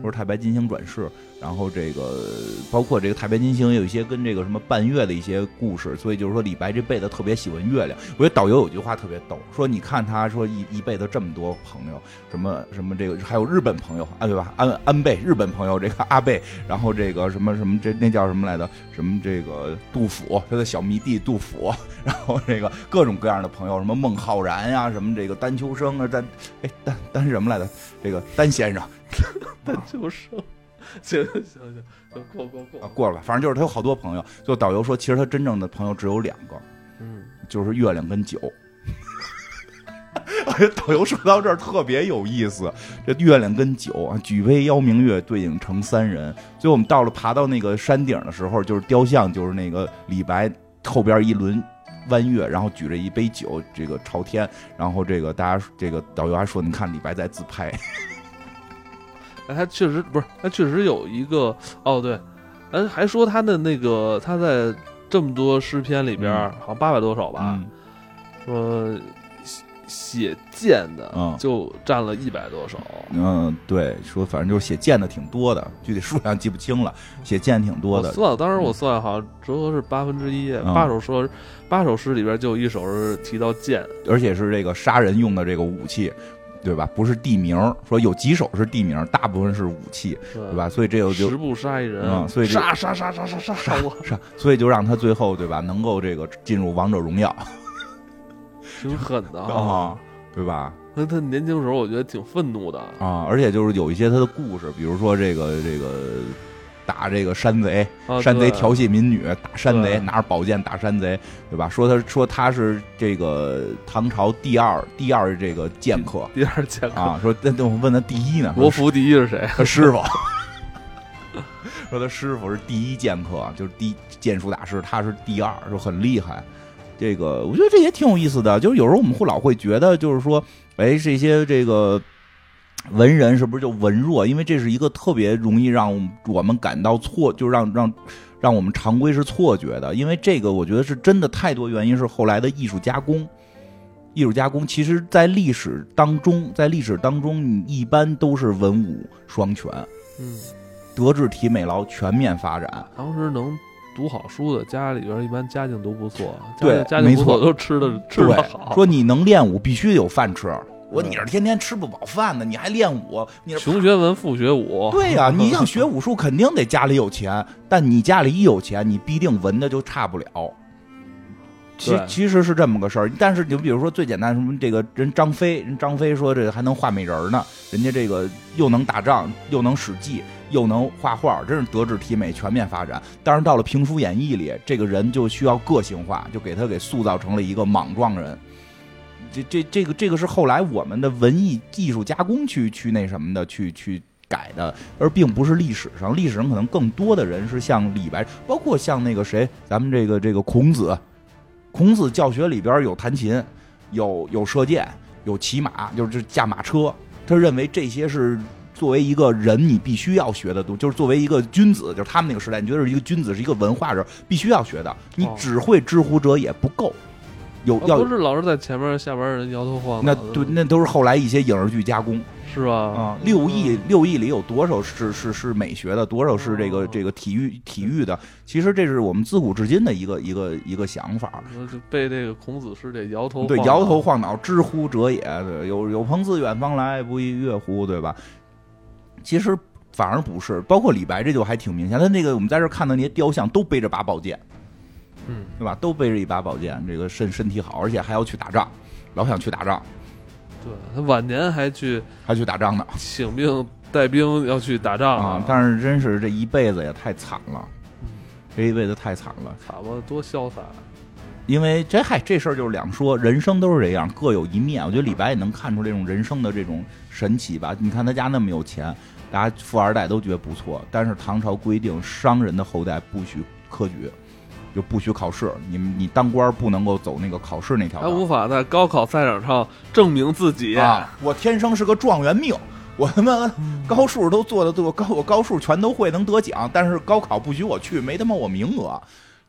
Speaker 2: 不是太白金星转世，然后这个包括这个太白金星有一些跟这个什么半月的一些故事，所以就是说李白这辈子特别喜欢月亮。我觉得导游有句话特别逗，说你看他说一一辈子这么多朋友，什么什么这个还有日本朋友啊对吧？安安倍日本朋友这个阿贝，然后这个什么什么这那叫什么来的？什么这个杜甫他的小迷弟杜甫，然后这个各种各样的朋友，什么孟浩然呀，什么这个丹丘生啊丹哎丹丹什么来的？这个丹先生。
Speaker 1: 他就剩，行行行，过过过
Speaker 2: 啊，过了吧。反正就是他有好多朋友。就导游说，其实他真正的朋友只有两个，
Speaker 1: 嗯，
Speaker 2: 就是月亮跟酒。导游说到这儿特别有意思，这月亮跟酒啊，举杯邀明月，对影成三人。所以我们到了爬到那个山顶的时候，就是雕像，就是那个李白后边一轮弯月，然后举着一杯酒，这个朝天。然后这个大家，这个导游还说，你看李白在自拍。
Speaker 1: 哎，他确实不是，他确实有一个哦，对，哎，还说他的那个他在这么多诗篇里边，好像八百多首吧，说写剑的，嗯，就占了一百多首，
Speaker 2: 嗯，对，说反正就是写剑的挺多的，具体数量记不清了，写剑挺多的。
Speaker 1: 算，当时我算好像折合是八分之一，八首诗八首诗里边就有一首是提到剑，
Speaker 2: 而且是这个杀人用的这个武器。对吧？不是地名，说有几首是地名，大部分是武器，对吧？所以这就
Speaker 1: 十步杀一人，
Speaker 2: 所以
Speaker 1: 杀杀杀杀杀杀杀我，
Speaker 2: 杀，所以就让他最后对吧，能够这个进入王者荣耀，
Speaker 1: 挺狠的啊，
Speaker 2: 对吧？
Speaker 1: 那他年轻时候我觉得挺愤怒的
Speaker 2: 啊，而且就是有一些他的故事，比如说这个这个。打这个山贼，山贼调戏民女，打山贼拿着宝剑打山贼，对吧？说他说他是这个唐朝第二第二这个剑客，
Speaker 1: 第二剑客
Speaker 2: 啊。说那我问他第一呢？
Speaker 1: 国服第一是谁？
Speaker 2: 他师傅。说他师傅是第一剑客，就是第剑术大师，他是第二，就很厉害。这个我觉得这也挺有意思的，就是有时候我们会老会觉得，就是说，哎，这些这个。文人是不是就文弱？因为这是一个特别容易让我们感到错，就让让让我们常规是错觉的。因为这个，我觉得是真的太多原因是后来的艺术加工。艺术加工，其实在历史当中，在历史当中，你一般都是文武双全，
Speaker 1: 嗯，
Speaker 2: 德智体美劳全面发展。
Speaker 1: 当时能读好书的家里边，一般家境都不错，
Speaker 2: 对，
Speaker 1: 家境不错都吃的吃的好。
Speaker 2: 说你能练武，必须得有饭吃。我你是天天吃不饱饭的，你还练武？你是
Speaker 1: 穷学文，富学武。
Speaker 2: 对呀，你想学武术，肯定得家里有钱。但你家里一有钱，你必定文的就差不了。其其实是这么个事儿。但是你比如说最简单，什么这个人张飞，人张飞说这还能画美人呢。人家这个又能打仗，又能使计，又能画画，真是德智体美全面发展。但是到了评书演义里，这个人就需要个性化，就给他给塑造成了一个莽撞人。这这这个这个是后来我们的文艺艺术加工去去那什么的去去改的，而并不是历史上历史上可能更多的人是像李白，包括像那个谁，咱们这个这个孔子，孔子教学里边有弹琴，有有射箭，有骑马，就是驾马车，他认为这些是作为一个人你必须要学的东，就是作为一个君子，就是他们那个时代，你觉得是一个君子是一个文化人必须要学的，你只会知乎者也不够。有要
Speaker 1: 不是老是在前面下边人摇头晃
Speaker 2: 脑，那对那都是后来一些影视剧加工，
Speaker 1: 是吧？
Speaker 2: 啊，六亿六亿里有多少是是是美学的，多少是这个这个体育体育的？其实这是我们自古至今的一个一个一个想法。
Speaker 1: 就被这个孔子是这摇头
Speaker 2: 对摇头晃脑，知乎者也。有有朋自远方来，不亦乐乎？对吧？其实反而不是，包括李白，这就还挺明显。他那个我们在这看到那些雕像，都背着把宝剑。
Speaker 1: 嗯，
Speaker 2: 对吧？都背着一把宝剑，这个身身体好，而且还要去打仗，老想去打仗。
Speaker 1: 对他晚年还去
Speaker 2: 还去打仗呢，
Speaker 1: 请兵带兵要去打仗
Speaker 2: 啊！但是真是这一辈子也太惨了，这一辈子太惨了，
Speaker 1: 惨吧？多潇洒！
Speaker 2: 因为这嗨，这事儿就是两说，人生都是这样，各有一面。我觉得李白也能看出这种人生的这种神奇吧？你看他家那么有钱，大家富二代都觉得不错，但是唐朝规定商人的后代不许科举。就不许考试，你你当官不能够走那个考试那条。
Speaker 1: 他无法在高考赛场上证明自己
Speaker 2: 啊！我天生是个状元命，我他妈高数都做的都高，我高数全都会，能得奖，但是高考不许我去，没他妈我名额。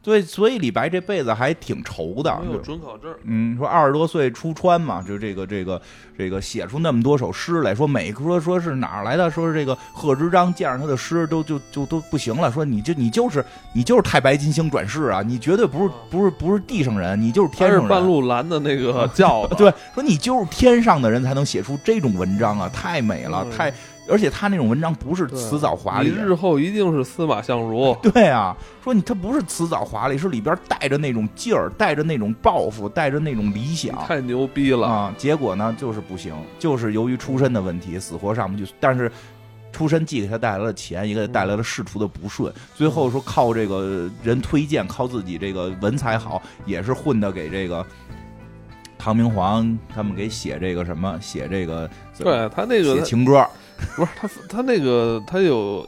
Speaker 2: 对，所以李白这辈子还挺愁的。
Speaker 1: 没有准考证。
Speaker 2: 嗯，说二十多岁出川嘛，就这个这个这个写出那么多首诗来，说每说说是哪儿来的？说是这个贺知章见着他的诗都就就都不行了。说你就你就是你就是太白金星转世啊！你绝对不是不是不是地上人，你就是天上人。
Speaker 1: 半路拦的那个 轿子。
Speaker 2: 对，说你就是天上的人才能写出这种文章啊！太美了，太。而且他那种文章不是辞藻华丽，
Speaker 1: 日后一定是司马相如。
Speaker 2: 对啊，说你他不是辞藻华丽，是里边带着那种劲儿，带着那种抱负，带着那种理想。
Speaker 1: 太牛逼了
Speaker 2: 啊！结果呢，就是不行，就是由于出身的问题，死活上不去。但是出身既给他带来了钱，也给他带来了仕途的不顺。最后说靠这个人推荐，靠自己这个文采好，也是混的给这个唐明皇他们给写这个什么，写这个
Speaker 1: 对他那个
Speaker 2: 写情歌。
Speaker 1: 不是他，他那个他有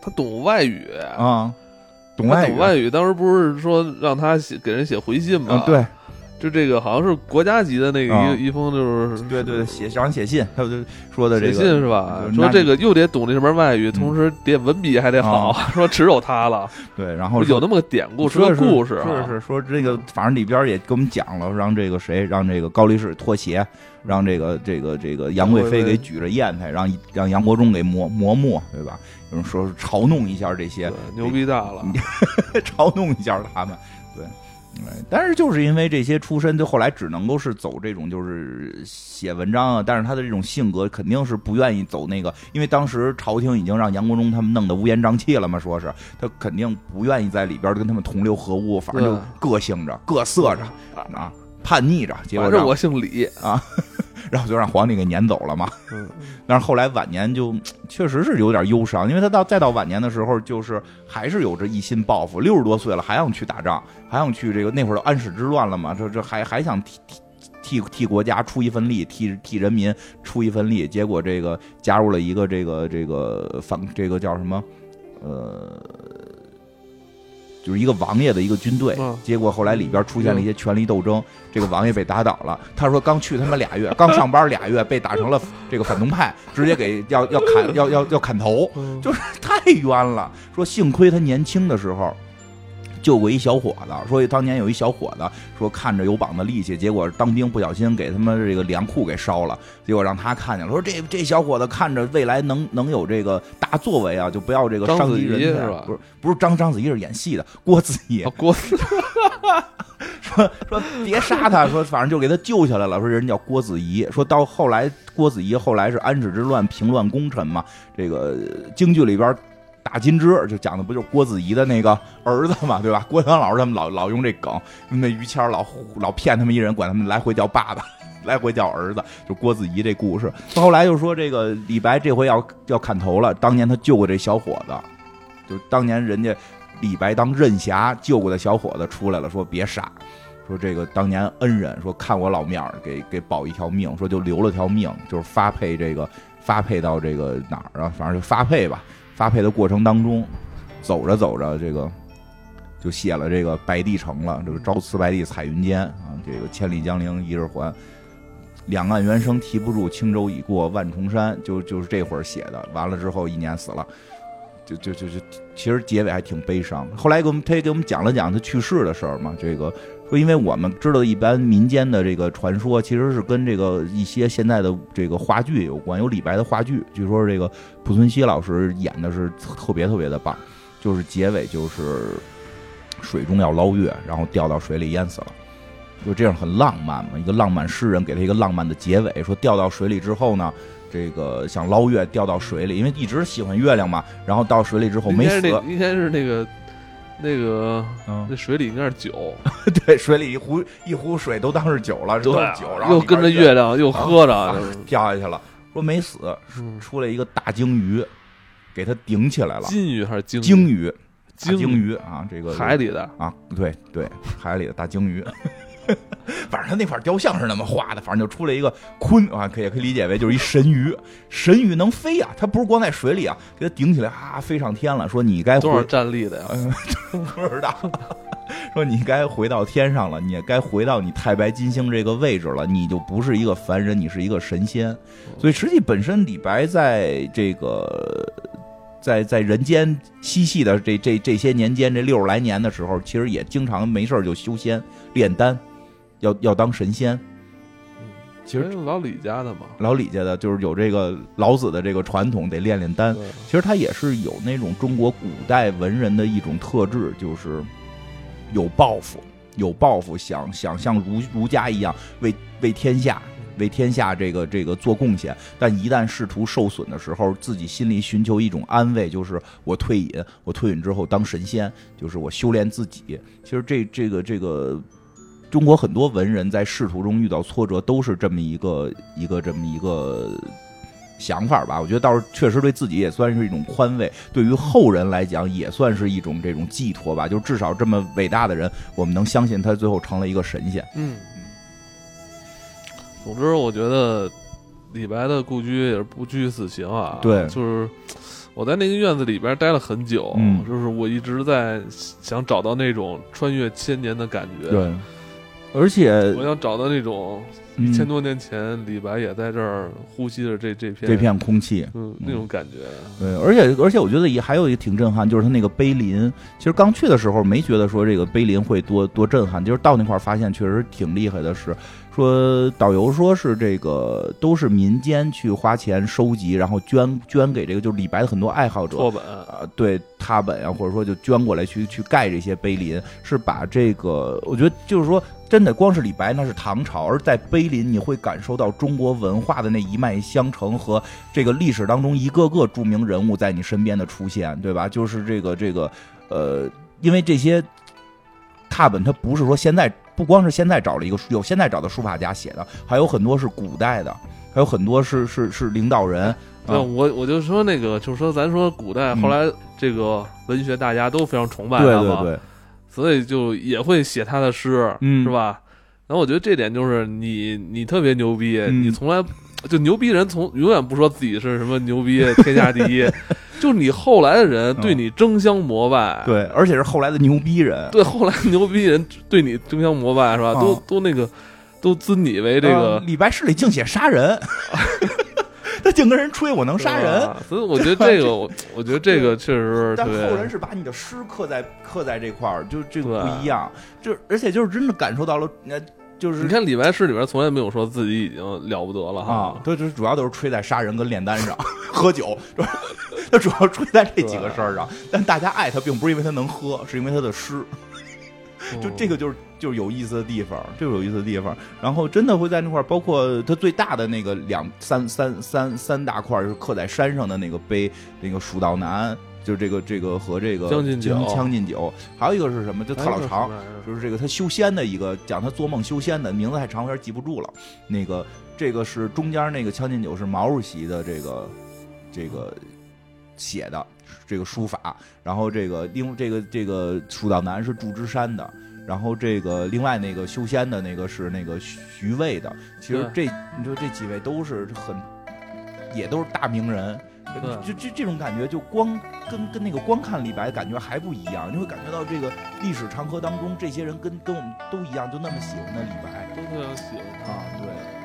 Speaker 1: 他懂外语
Speaker 2: 啊，
Speaker 1: 懂
Speaker 2: 外
Speaker 1: 懂外语。当时不是说让他写给人写回信吗？
Speaker 2: 对。
Speaker 1: 就这个好像是国家级的那个一一封，就是
Speaker 2: 对对写让人写信，他就说的这个
Speaker 1: 写信是吧？说这个又得懂这门外语，同时得文笔还得好，说只有他了。
Speaker 2: 对，然后
Speaker 1: 有那么个典故，说个故事，
Speaker 2: 是是说这个，反正里边也给我们讲了，让这个谁，让这个高力士脱鞋，让这个这个这个杨贵妃给举着砚台，让让杨国忠给磨磨墨，对吧？有人说是嘲弄一下这些
Speaker 1: 牛逼大了，
Speaker 2: 嘲弄一下他们，对。但是就是因为这些出身，就后来只能够是走这种就是写文章啊。但是他的这种性格肯定是不愿意走那个，因为当时朝廷已经让杨国忠他们弄得乌烟瘴气了嘛，说是他肯定不愿意在里边跟他们同流合污，反正就个性着、各色着啊，叛逆着。结果
Speaker 1: 我姓李
Speaker 2: 啊。然后就让皇帝给撵走了嘛。嗯，但是后来晚年就确实是有点忧伤，因为他到再到晚年的时候，就是还是有着一心报复，六十多岁了还想去打仗，还想去这个那会儿安史之乱了嘛，这这还还想替替替替国家出一份力，替替人民出一份力，结果这个加入了一个这个这个反这个叫什么呃。就是一个王爷的一个军队，结果后来里边出现了一些权力斗争，这个王爷被打倒了。他说刚去他妈俩月，刚上班俩月，被打成了这个反动派，直接给要要砍要要要砍头，就是太冤了。说幸亏他年轻的时候。救过一小伙子，说当年有一小伙子说看着有膀子力气，结果当兵不小心给他们这个粮库给烧了，结果让他看见了，说这这小伙子看着未来能能有这个大作为啊，就不要这个伤及人
Speaker 1: 是吧？
Speaker 2: 不是不是张章子怡是演戏的，郭子仪
Speaker 1: 郭子
Speaker 2: 说说别杀他，说反正就给他救下来了，说人叫郭子仪，说到后来郭子仪后来是安史之乱平乱功臣嘛，这个京剧里边。打金枝就讲的不就是郭子仪的那个儿子嘛，对吧？郭德纲老师他们老老用这梗，那于谦老老骗他们一人，管他们来回叫爸爸，来回叫儿子，就郭子仪这故事。后来就说这个李白这回要要砍头了，当年他救过这小伙子，就当年人家李白当任侠救过的小伙子出来了，说别杀，说这个当年恩人，说看我老面儿给给保一条命，说就留了条命，就是发配这个发配到这个哪儿啊？反正就发配吧。发配的过程当中，走着走着，这个就写了这个白帝城了。这个朝辞白帝彩云间啊，这个千里江陵一日还。两岸猿声啼不住，轻舟已过万重山，就就是这会儿写的。完了之后，一年死了，就就就就，其实结尾还挺悲伤。后来给我们他也给我们讲了讲他去世的事儿嘛。这个说，因为我们知道一般民间的这个传说，其实是跟这个一些现在的这个话剧有关。有李白的话剧，据说这个濮存昕老师演的是特别特别的棒，就是结尾就是水中要捞月，然后掉到水里淹死了。就这样很浪漫嘛，一个浪漫诗人给他一个浪漫的结尾，说掉到水里之后呢，这个想捞月掉到水里，因为一直喜欢月亮嘛，然后到水里之后没死，
Speaker 1: 应该是那个那个那水里应该是酒，
Speaker 2: 对，水里一壶一壶水都当是酒了，
Speaker 1: 都
Speaker 2: 是酒，然后
Speaker 1: 又跟着月亮又喝着
Speaker 2: 掉下去了，说没死，出来一个大鲸鱼给他顶起来了，
Speaker 1: 金鱼还是鲸
Speaker 2: 鲸鱼？鲸鱼啊，这个
Speaker 1: 海里的
Speaker 2: 啊，对对，海里的大鲸鱼。反正他那块雕像是那么画的，反正就出来一个鲲啊，可以可以理解为就是一神鱼，神鱼能飞啊，它不是光在水里啊，给它顶起来啊，飞上天了。说你该
Speaker 1: 多少站立的呀？
Speaker 2: 不知道。说你该回到天上了，你也该回到你太白金星这个位置了，你就不是一个凡人，你是一个神仙。所以实际本身李白在这个在在人间嬉戏的这这这些年间，这六十来年的时候，其实也经常没事就修仙炼丹。要要当神仙，
Speaker 1: 其实老李家的嘛，
Speaker 2: 老李家的就是有这个老子的这个传统，得练练丹。其实他也是有那种中国古代文人的一种特质，就是有抱负，有抱负，想想像儒儒家一样为为天下为天下这个这个做贡献。但一旦仕途受损的时候，自己心里寻求一种安慰，就是我退隐，我退隐之后当神仙，就是我修炼自己。其实这这个这个。中国很多文人在仕途中遇到挫折，都是这么一个一个这么一个想法吧。我觉得倒是确实对自己也算是一种宽慰，对于后人来讲也算是一种这种寄托吧。就至少这么伟大的人，我们能相信他最后成了一个神仙。
Speaker 1: 嗯。总之，我觉得李白的故居也是不拘死行啊。
Speaker 2: 对，
Speaker 1: 就是我在那个院子里边待了很久，就是我一直在想找到那种穿越千年的感觉。
Speaker 2: 对。而且
Speaker 1: 我想找到那种一千多年前李白也在这儿呼吸着这
Speaker 2: 这
Speaker 1: 片
Speaker 2: 这片空气，
Speaker 1: 嗯，那种感觉。
Speaker 2: 对，而且而且我觉得也还有一个挺震撼，就是他那个碑林。其实刚去的时候没觉得说这个碑林会多多震撼，就是到那块儿发现确实挺厉害的。是说导游说是这个都是民间去花钱收集，然后捐捐给这个就是李白的很多爱好者。
Speaker 1: 拓本
Speaker 2: 啊，对拓本啊，或者说就捐过来去去盖这些碑林，是把这个我觉得就是说。真的，光是李白那是唐朝，而在碑林你会感受到中国文化的那一脉相承和这个历史当中一个个著名人物在你身边的出现，对吧？就是这个这个，呃，因为这些拓本它不是说现在不光是现在找了一个有现在找的书法家写的，还有很多是古代的，还有很多是是是领导人。
Speaker 1: 对，我我就说那个，就是说咱说古代后来这个文学大家都非常崇拜
Speaker 2: 他嘛。
Speaker 1: 所以就也会写他的诗，是吧？然后我觉得这点就是你，你特别牛逼，你从来就牛逼人从永远不说自己是什么牛逼 天下第一，就你后来的人对你争相膜拜，
Speaker 2: 对，而且是后来的牛逼人，
Speaker 1: 对，后来牛逼人对你争相膜拜，是吧？都都那个都尊你为这个
Speaker 2: 李白诗里净写杀人。他净跟人吹，我能杀人，
Speaker 1: 所以我觉得这个，我我觉得这个确实。
Speaker 2: 但后人是把你的诗刻在刻在这块儿，就这个不一样。就而且就是真的感受到了，那就是
Speaker 1: 你看李白诗里边从来没有说自己已经了不得了哈。
Speaker 2: 他，就主要都是吹在杀人跟炼丹上，喝酒，他主要吹在这几个事儿上。但大家爱他，并不是因为他能喝，是因为他的诗。就这个就是就是有意思的地方，就是有意思的地方。然后真的会在那块包括它最大的那个两三三三三大块是刻在山上的那个碑，那个蜀道难，就是这个这个和这个
Speaker 1: 将进酒，
Speaker 2: 将进酒。还有一个是什么？就特老长，就是这个他修仙的一个，讲他做梦修仙的名字太长，有点记不住了。那个这个是中间那个将进酒是毛主席的这个这个写的。这个书法，然后这个另这个这个蜀道难是祝枝山的，然后这个另外那个修仙的那个是那个徐渭的。其实这你说这几位都是很，也都是大名人。就这这种感觉，就光跟跟那个光看李白感觉还不一样，你会感觉到这个历史长河当中，这些人跟跟我们都一样，就那么喜欢的李白，
Speaker 1: 都特别喜欢
Speaker 2: 啊，对。